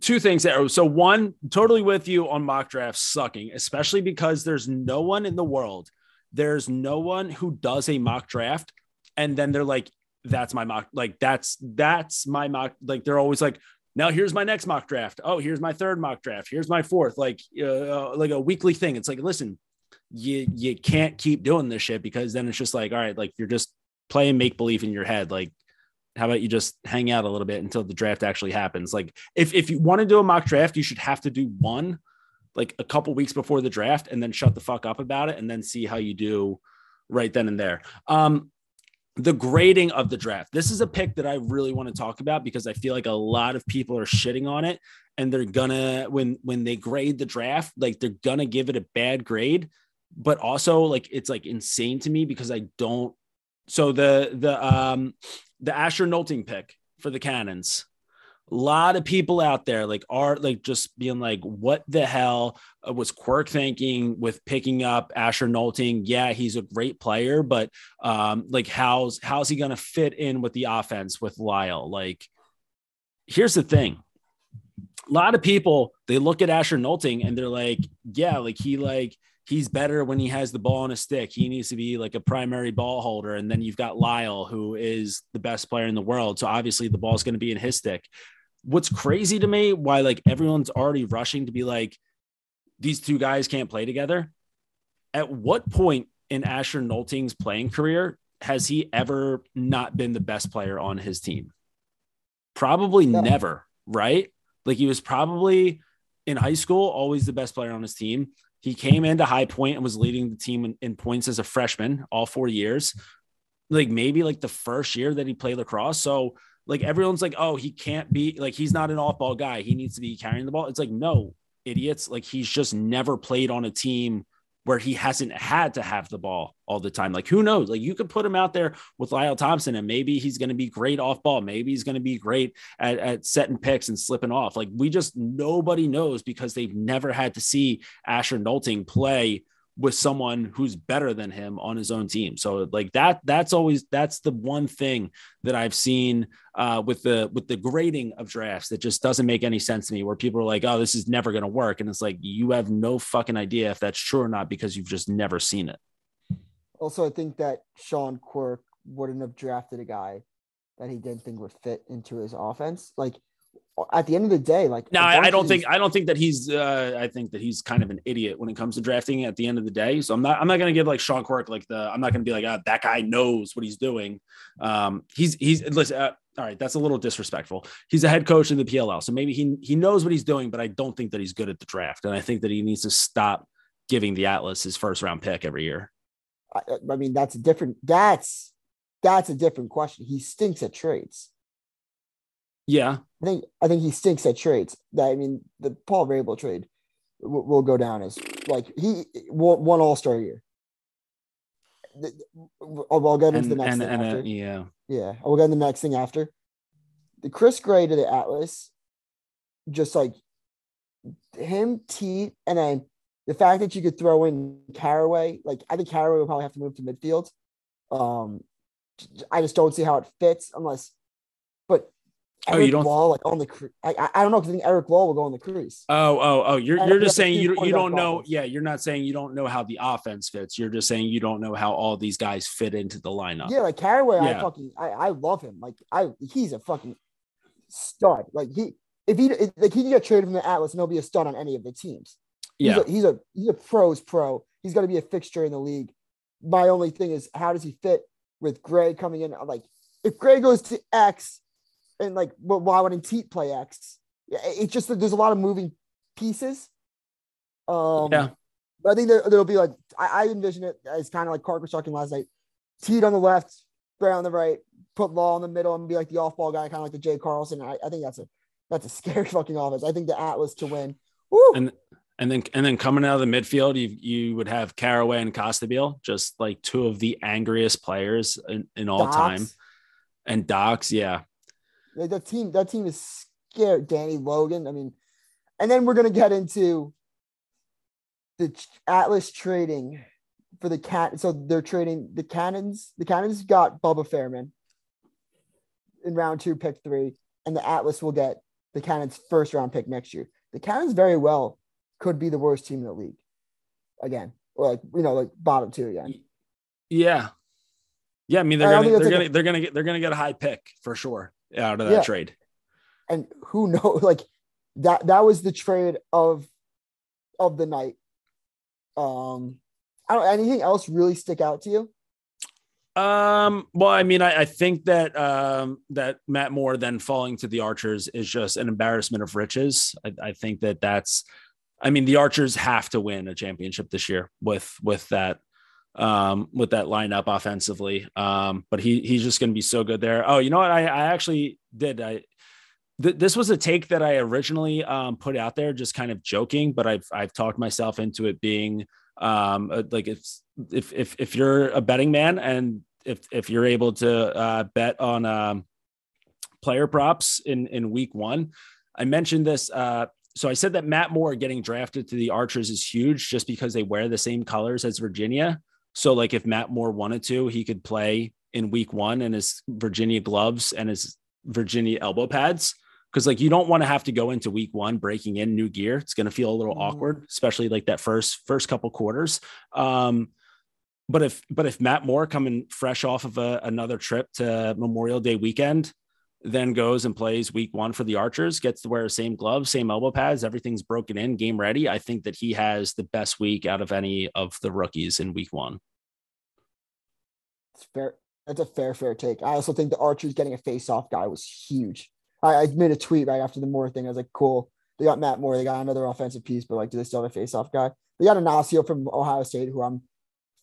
Two things there. So one, totally with you on mock drafts sucking, especially because there's no one in the world. There's no one who does a mock draft and then they're like, that's my mock, like that's that's my mock. Like they're always like, now here's my next mock draft. Oh, here's my third mock draft. Here's my fourth. Like uh, like a weekly thing. It's like, listen, you you can't keep doing this shit because then it's just like, all right, like you're just playing make believe in your head. Like how about you just hang out a little bit until the draft actually happens? Like if if you want to do a mock draft, you should have to do one like a couple weeks before the draft and then shut the fuck up about it and then see how you do right then and there. Um the grading of the draft. This is a pick that I really want to talk about because I feel like a lot of people are shitting on it and they're gonna when when they grade the draft, like they're gonna give it a bad grade, but also like it's like insane to me because I don't so the the um the Asher Nolting pick for the Cannons. A lot of people out there like are like just being like, what the hell was Quirk thinking with picking up Asher Nolting? Yeah, he's a great player, but um, like how's how's he gonna fit in with the offense with Lyle? Like, here's the thing. A lot of people they look at Asher Nolting and they're like, yeah, like he like he's better when he has the ball on a stick. He needs to be like a primary ball holder. And then you've got Lyle, who is the best player in the world. So obviously the ball's going to be in his stick. What's crazy to me, why like everyone's already rushing to be like, these two guys can't play together. At what point in Asher Nolting's playing career has he ever not been the best player on his team? Probably yeah. never, right? Like he was probably in high school always the best player on his team. He came into High Point and was leading the team in, in points as a freshman all four years. Like maybe like the first year that he played lacrosse. So like everyone's like, oh, he can't be like he's not an off ball guy. He needs to be carrying the ball. It's like, no, idiots. Like he's just never played on a team where he hasn't had to have the ball all the time. Like, who knows? Like, you could put him out there with Lyle Thompson, and maybe he's going to be great off ball. Maybe he's going to be great at, at setting picks and slipping off. Like, we just nobody knows because they've never had to see Asher Nolting play with someone who's better than him on his own team. So like that, that's always that's the one thing that I've seen uh, with the with the grading of drafts that just doesn't make any sense to me. Where people are like, "Oh, this is never going to work," and it's like you have no fucking idea if that's true or not because you've just never seen it.
Also, I think that Sean Quirk wouldn't have drafted a guy that he didn't think would fit into his offense. Like at the end of the day, like
no, I, I, don't think I don't think that he's uh, I think that he's kind of an idiot when it comes to drafting at the end of the day. So I'm not I'm not gonna give like Sean Quirk like the I'm not gonna be like ah, that guy knows what he's doing. Um, he's he's listen. Uh, all right, that's a little disrespectful. He's a head coach in the PLL, so maybe he he knows what he's doing, but I don't think that he's good at the draft, and I think that he needs to stop giving the Atlas his first round pick every year.
I, I mean, that's a different. That's that's a different question. He stinks at trades.
Yeah,
I think I think he stinks at trades. That I mean, the Paul Rabil trade will, will go down as like he won All Star year. I'll get into the next and, thing and after. A,
yeah,
yeah. I'll get into the next thing after. The Chris Gray to the Atlas, just like him, T, and then the fact that you could throw in Caraway. like I think Caraway will probably have to move to midfield. Um, I just don't see how it fits unless. Eric oh, you don't Law like on the cre- I, I don't know because I think Eric Law will go on the crease.
Oh, oh, oh! You're you're just saying you you don't know. Yeah, you're not saying you don't know how the offense fits. You're just saying you don't know how all these guys fit into the lineup.
Yeah, like Caraway, yeah. I fucking I, I love him. Like I he's a fucking stud. Like he if he if, like he can get traded from the Atlas and he'll be a stud on any of the teams.
Yeah,
he's a he's a, he's a pro's pro. He's going to be a fixture in the league. My only thing is how does he fit with Gray coming in? Like if Gray goes to X and like, well, why wouldn't Teat play X? It's just that there's a lot of moving pieces. Um,
yeah.
But I think there, will be like, I, I envision it as kind of like Clark was talking last night. Teat on the left, Gray on the right, put Law in the middle and be like the off ball guy, kind of like the Jay Carlson. I, I think that's a that's a *laughs* scary fucking offense. I think the Atlas to win. Woo!
And and then and then coming out of the midfield, you you would have Caraway and Costabile, just like two of the angriest players in, in all
Docs.
time. And Docs, yeah.
Like, that team, that team is scared. Danny Logan. I mean, and then we're gonna get into the Atlas trading for the cat. So they're trading the Cannons. The Cannons got Bubba Fairman in round two, pick three, and the Atlas will get the Cannons first round pick next year. The Cannons very well could be the worst team in the league again, or like you know, like bottom two again.
Yeah. Yeah, I mean they're
I
gonna they're gonna they're gonna get they're gonna get a high pick for sure out of that
Yeah.
trade.
and who *laughs* knows like that that was the trade of of the night um i don't anything else really stick out to you
Um, well, I mean, I, I think that um that Matt Moore then falling to the Archers is just an embarrassment of riches. I, I think that that's I mean, the Archers have to win a championship this year with with that um with that lineup offensively. Um, but he he's just gonna be so good there. Oh, you know what? I, I actually did I th- this was a take that I originally um, put out there, just kind of joking, but I've I've talked myself into it being um, like it's if if if you're a betting man and if if you're able to uh, bet on um, player props in in week one, I mentioned this. Uh, so I said that Matt Moore getting drafted to the Archers is huge, just because they wear the same colors as Virginia. So like if Matt Moore wanted to, he could play in week one in his Virginia gloves and his Virginia elbow pads because like you don't want to have to go into week one breaking in new gear. It's going to feel a little
Mhm.
awkward, especially like that first first couple quarters. Um, but if but if Matt Moore coming fresh off of a, another trip to Memorial Day weekend, then goes and plays week one for the Archers, gets to wear the same gloves, same elbow pads, everything's broken in, game ready. I think that he has the best week out of any of the rookies in week one.
it's fair that's a fair fair take. I also think the archers getting a face-off guy was huge. I, I made a tweet right after the moore thing. I was like cool. They got matt moore they got another offensive piece but like do they still have a face-off guy? They got Inacio from ohio state who i'm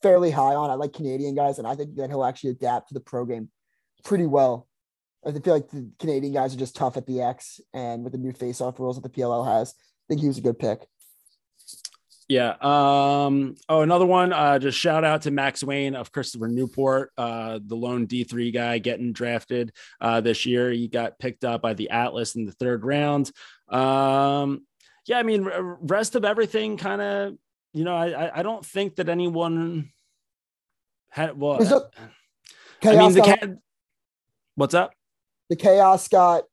fairly high on. I like canadian guys and i think that he'll actually adapt to the pro game pretty well I feel like the Canadian guys are just tough at the X, and with the new face-off rules that the PLL has, I think he was a good pick.
Yeah. Um, oh, another one. Uh, just shout out to Max Wayne of Christopher Newport, uh, the lone D3 guy getting drafted uh, this year. He got picked up by the Atlas in the third round. Um, yeah, I mean, rest of everything kind of, you know, I, I don't think that anyone had, well, I mean, the what's up?
The Chaos got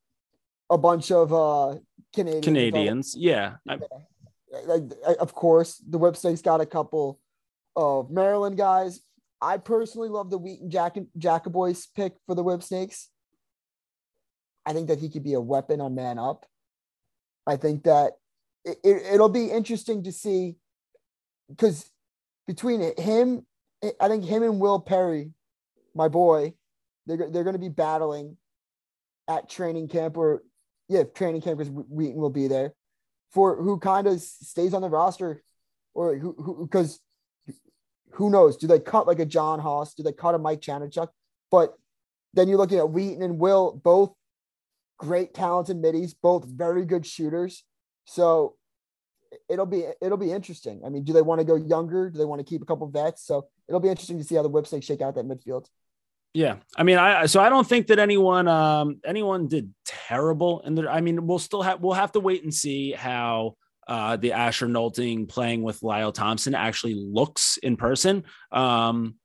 a bunch of uh, Canadian
Canadians. Yeah. I,
Like, of course, the Whipsnakes got a couple of Maryland guys. I personally love the Wheaton Jack Jackoboice pick for the Whipsnakes. I think that he could be a weapon on man up. I think that it, it, it'll be interesting to see because between him, I think him and Will Perry, my boy, they're, they're going to be battling at training camp or yeah, training camp because Wheaton will be there for who kind of stays on the roster or who because who knows? Do they cut like a John Haus? Do they cut a Mike Chanenchuk? But then you're looking at Wheaton and Will, both great talented middies, both very good shooters. So it'll be it'll be interesting. I mean, do they want to go younger? Do they want to keep a couple vets? So it'll be interesting to see how the Whipsnakes shake out that midfield.
Yeah, I mean, I so I don't think that anyone um anyone did terrible and. I mean, we'll still have we'll have to wait and see how uh the Asher Nolting playing with Lyle Thompson actually looks in person. Um,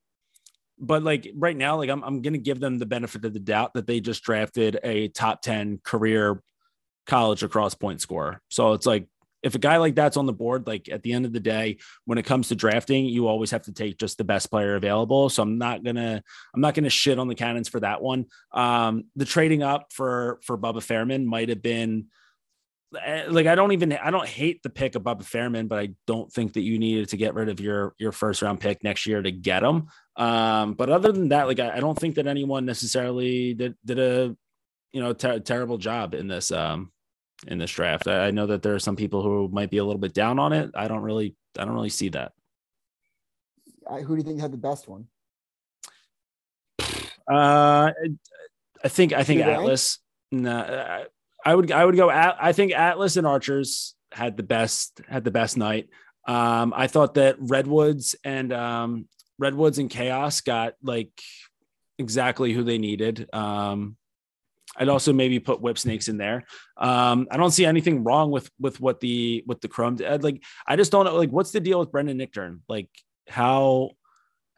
but like right now, like I'm I'm gonna give them the benefit of the doubt that they just drafted a top ten career college across point scorer. So it's like if a guy like that's on the board, like at the end of the day, when it comes to drafting, you always have to take just the best player available. So I'm not gonna I'm not gonna shit on the Cannons for that one. Um, the trading up for for Bubba Fairman might have been eh, like I don't even I don't hate the pick of Bubba Fairman, but I don't think that you needed to get rid of your your first round pick next year to get him. Um, but other than that, like I, I don't think that anyone necessarily did did a you know ter- terrible job in this um in this draft. I, I know that there are some people who might be a little bit down on it. I don't really I don't really see that.
Uh, who do you think had the best one?
Uh, I think I think Atlas. Nah, I would I would go. At, I think Atlas and Archers had the best had the best night. Um, I thought that Redwoods and um, Redwoods and Chaos got like exactly who they needed. Um, I'd also maybe put Whipsnakes in there. Um, I don't see anything wrong with with what the what the Chrome did. Like I just don't know. Like what's the deal with Brendan Nichtern? Like how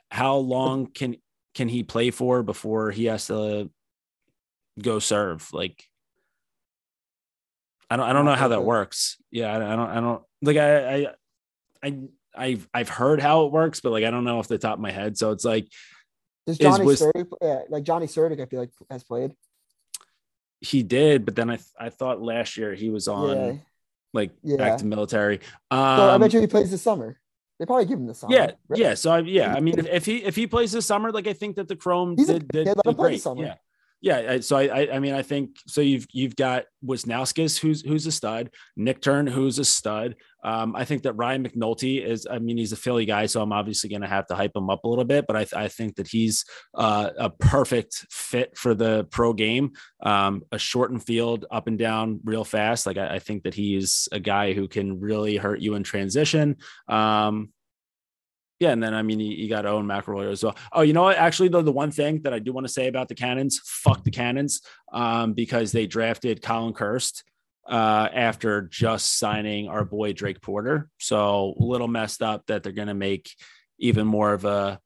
how long can can he play for before he has to go serve? Like I don't I don't know how that works. Yeah, I, don't I don't like I I I I've I've heard how it works, but like I don't know off the top of my head. So it's like
does Johnny was, Surdick, yeah, like Johnny Surdick, I feel like has played.
He did, but then I I thought last year he was on yeah. like yeah. to military. Um,
so I bet you he plays this summer. They probably give him the summer.
Yeah, right? yeah. So I, yeah, I mean, *laughs* if, if, he if he plays this summer, like I think that the Chrome He's did, a, did, did great. Yeah, yeah. So I, I, mean, I think so. You've you've got Wisnauskas, who's who's a stud, Nichtern who's a stud. Um, I think that Ryan McNulty is. I mean, he's a Philly guy, so I'm obviously going to have to hype him up a little bit. But I, I think that he's uh, a perfect fit for the pro game. Um, a shortened field, up and down, real fast. Like I, I, think that he's a guy who can really hurt you in transition. Um, yeah, and then I mean, you, got Owen McElroy as well. Oh, you know what? Actually, though, the one thing that I do want to say about the Cannons, fuck the Cannons, um, because they drafted Colin Kirst uh, after just signing our boy Drake Porter. So a little messed up that they're going to make even more of a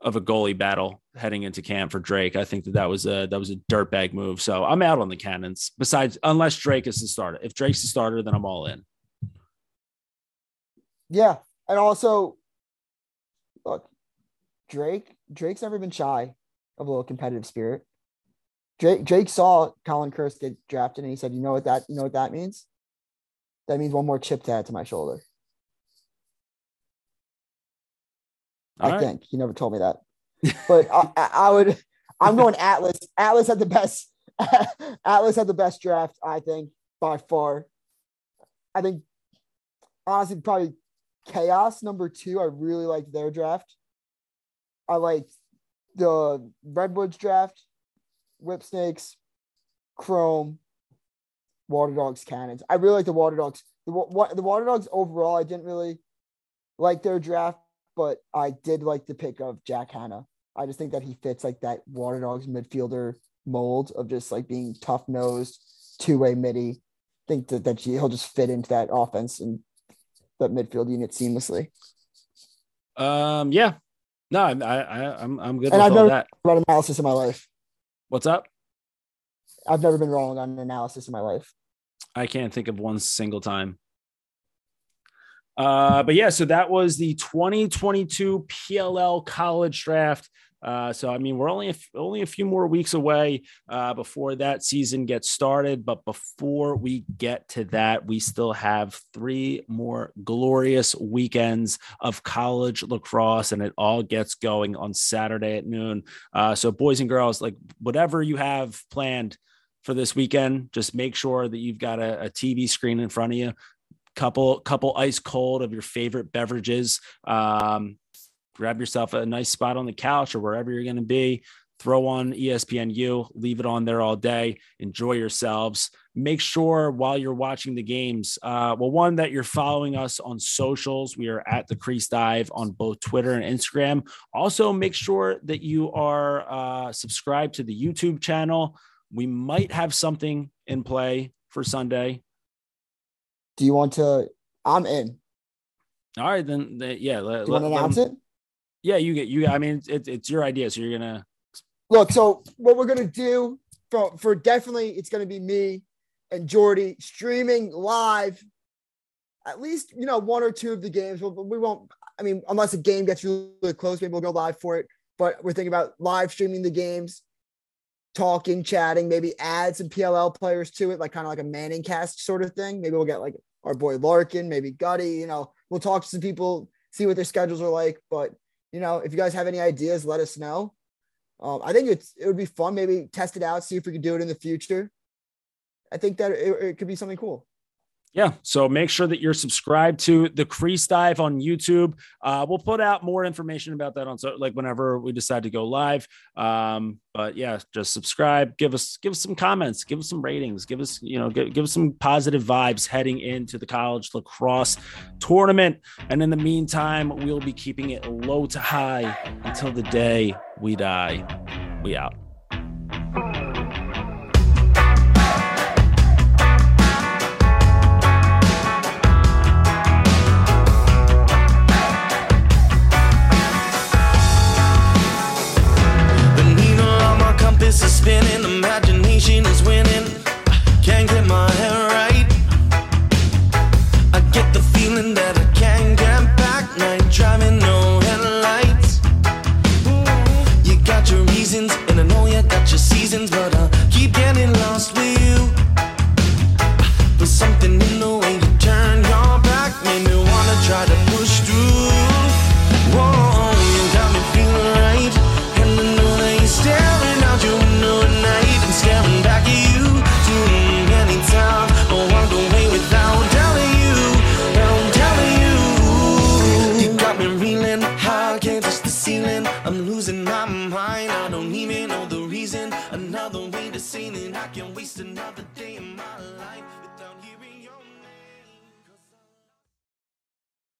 of a goalie battle heading into camp for Drake. I think that that was a that was a dirtbag move. So I'm out on the Cannons. Besides, unless Drake is the starter. If Drake's the starter, then I'm all in.
Yeah, and also Drake, Drake's never been shy of a little competitive spirit. Drake, Drake saw Colin Kirst get drafted and he said, you know what that, you know what that means? That means one more chip to add to my shoulder. All I right. think he never told me that, but I, I would, I'm going Atlas. Atlas had the best, *laughs* Atlas had the best draft, I think, by far. I think honestly, probably Chaos number two, I really liked their draft. I liked the Redwoods draft, Whipsnakes, Chrome, Water Dogs, Cannons. I really like the Water Dogs. The, what, the Water Dogs overall, I didn't really like their draft, but I did like the pick of Jack Hanna. I just think that he fits like that Water Dogs midfielder mold of just like being tough nosed, two way midi. I think that, that he'll just fit into that offense and that midfield unit seamlessly.
Um, yeah, no, I, I, I'm, I'm good and I've never.
Run analysis in my life.
What's up?
I've never been wrong on analysis in my life.
I can't think of one single time. Uh, but yeah, so that was the 2022 PLL college draft. Uh, so I mean, we're only a f- only a few more weeks away uh, before that season gets started. But before we get to that, we still have three more glorious weekends of college lacrosse, and it all gets going on Saturday at noon. Uh, so, boys and girls, like whatever you have planned for this weekend, just make sure that you've got a, a TV screen in front of you. Couple couple ice cold of your favorite beverages. Um, grab yourself a nice spot on the couch or wherever you're going to be. Throw on ESPNU, leave it on there all day. Enjoy yourselves. Make sure while you're watching the games, uh, well, one that you're following us on socials. We are at the Crease Dive on both Twitter and Instagram. Also, make sure that you are uh, subscribed to the YouTube channel. We might have something in play for Sunday.
Do you want to? I'm in.
All right, then. yeah.
Let, Do you let, want to announce it?
Yeah, you get you. I mean, it's it's your idea, so you're gonna
look. So what we're gonna do for for definitely, it's gonna be me and Jordy streaming live. At least you know one or two of the games. We, we won't. I mean, unless a game gets really, really close, maybe we'll go live for it. But we're thinking about live streaming the games, talking, chatting, maybe add some PLL players to it, like kind of like a ManningCast sort of thing. Maybe we'll get like our boy Larkin, maybe Gutty. You know, we'll talk to some people, see what their schedules are like. But you know, if you guys have any ideas, let us know. Um, I think it's it would be fun. Maybe test it out, see if we could do it in the future. I think that it, it could be something cool.
Yeah. So make sure that you're subscribed to the Crease Dive on YouTube. Uh, we'll put out more information about that on so like whenever we decide to go live. Um, but yeah, just subscribe. Give us give us some comments. Give us some ratings. Give us you know give, give us some positive vibes heading into the college lacrosse tournament. And in the meantime, we'll be keeping it low to high until the day we die. We out.
This is imagination is winning.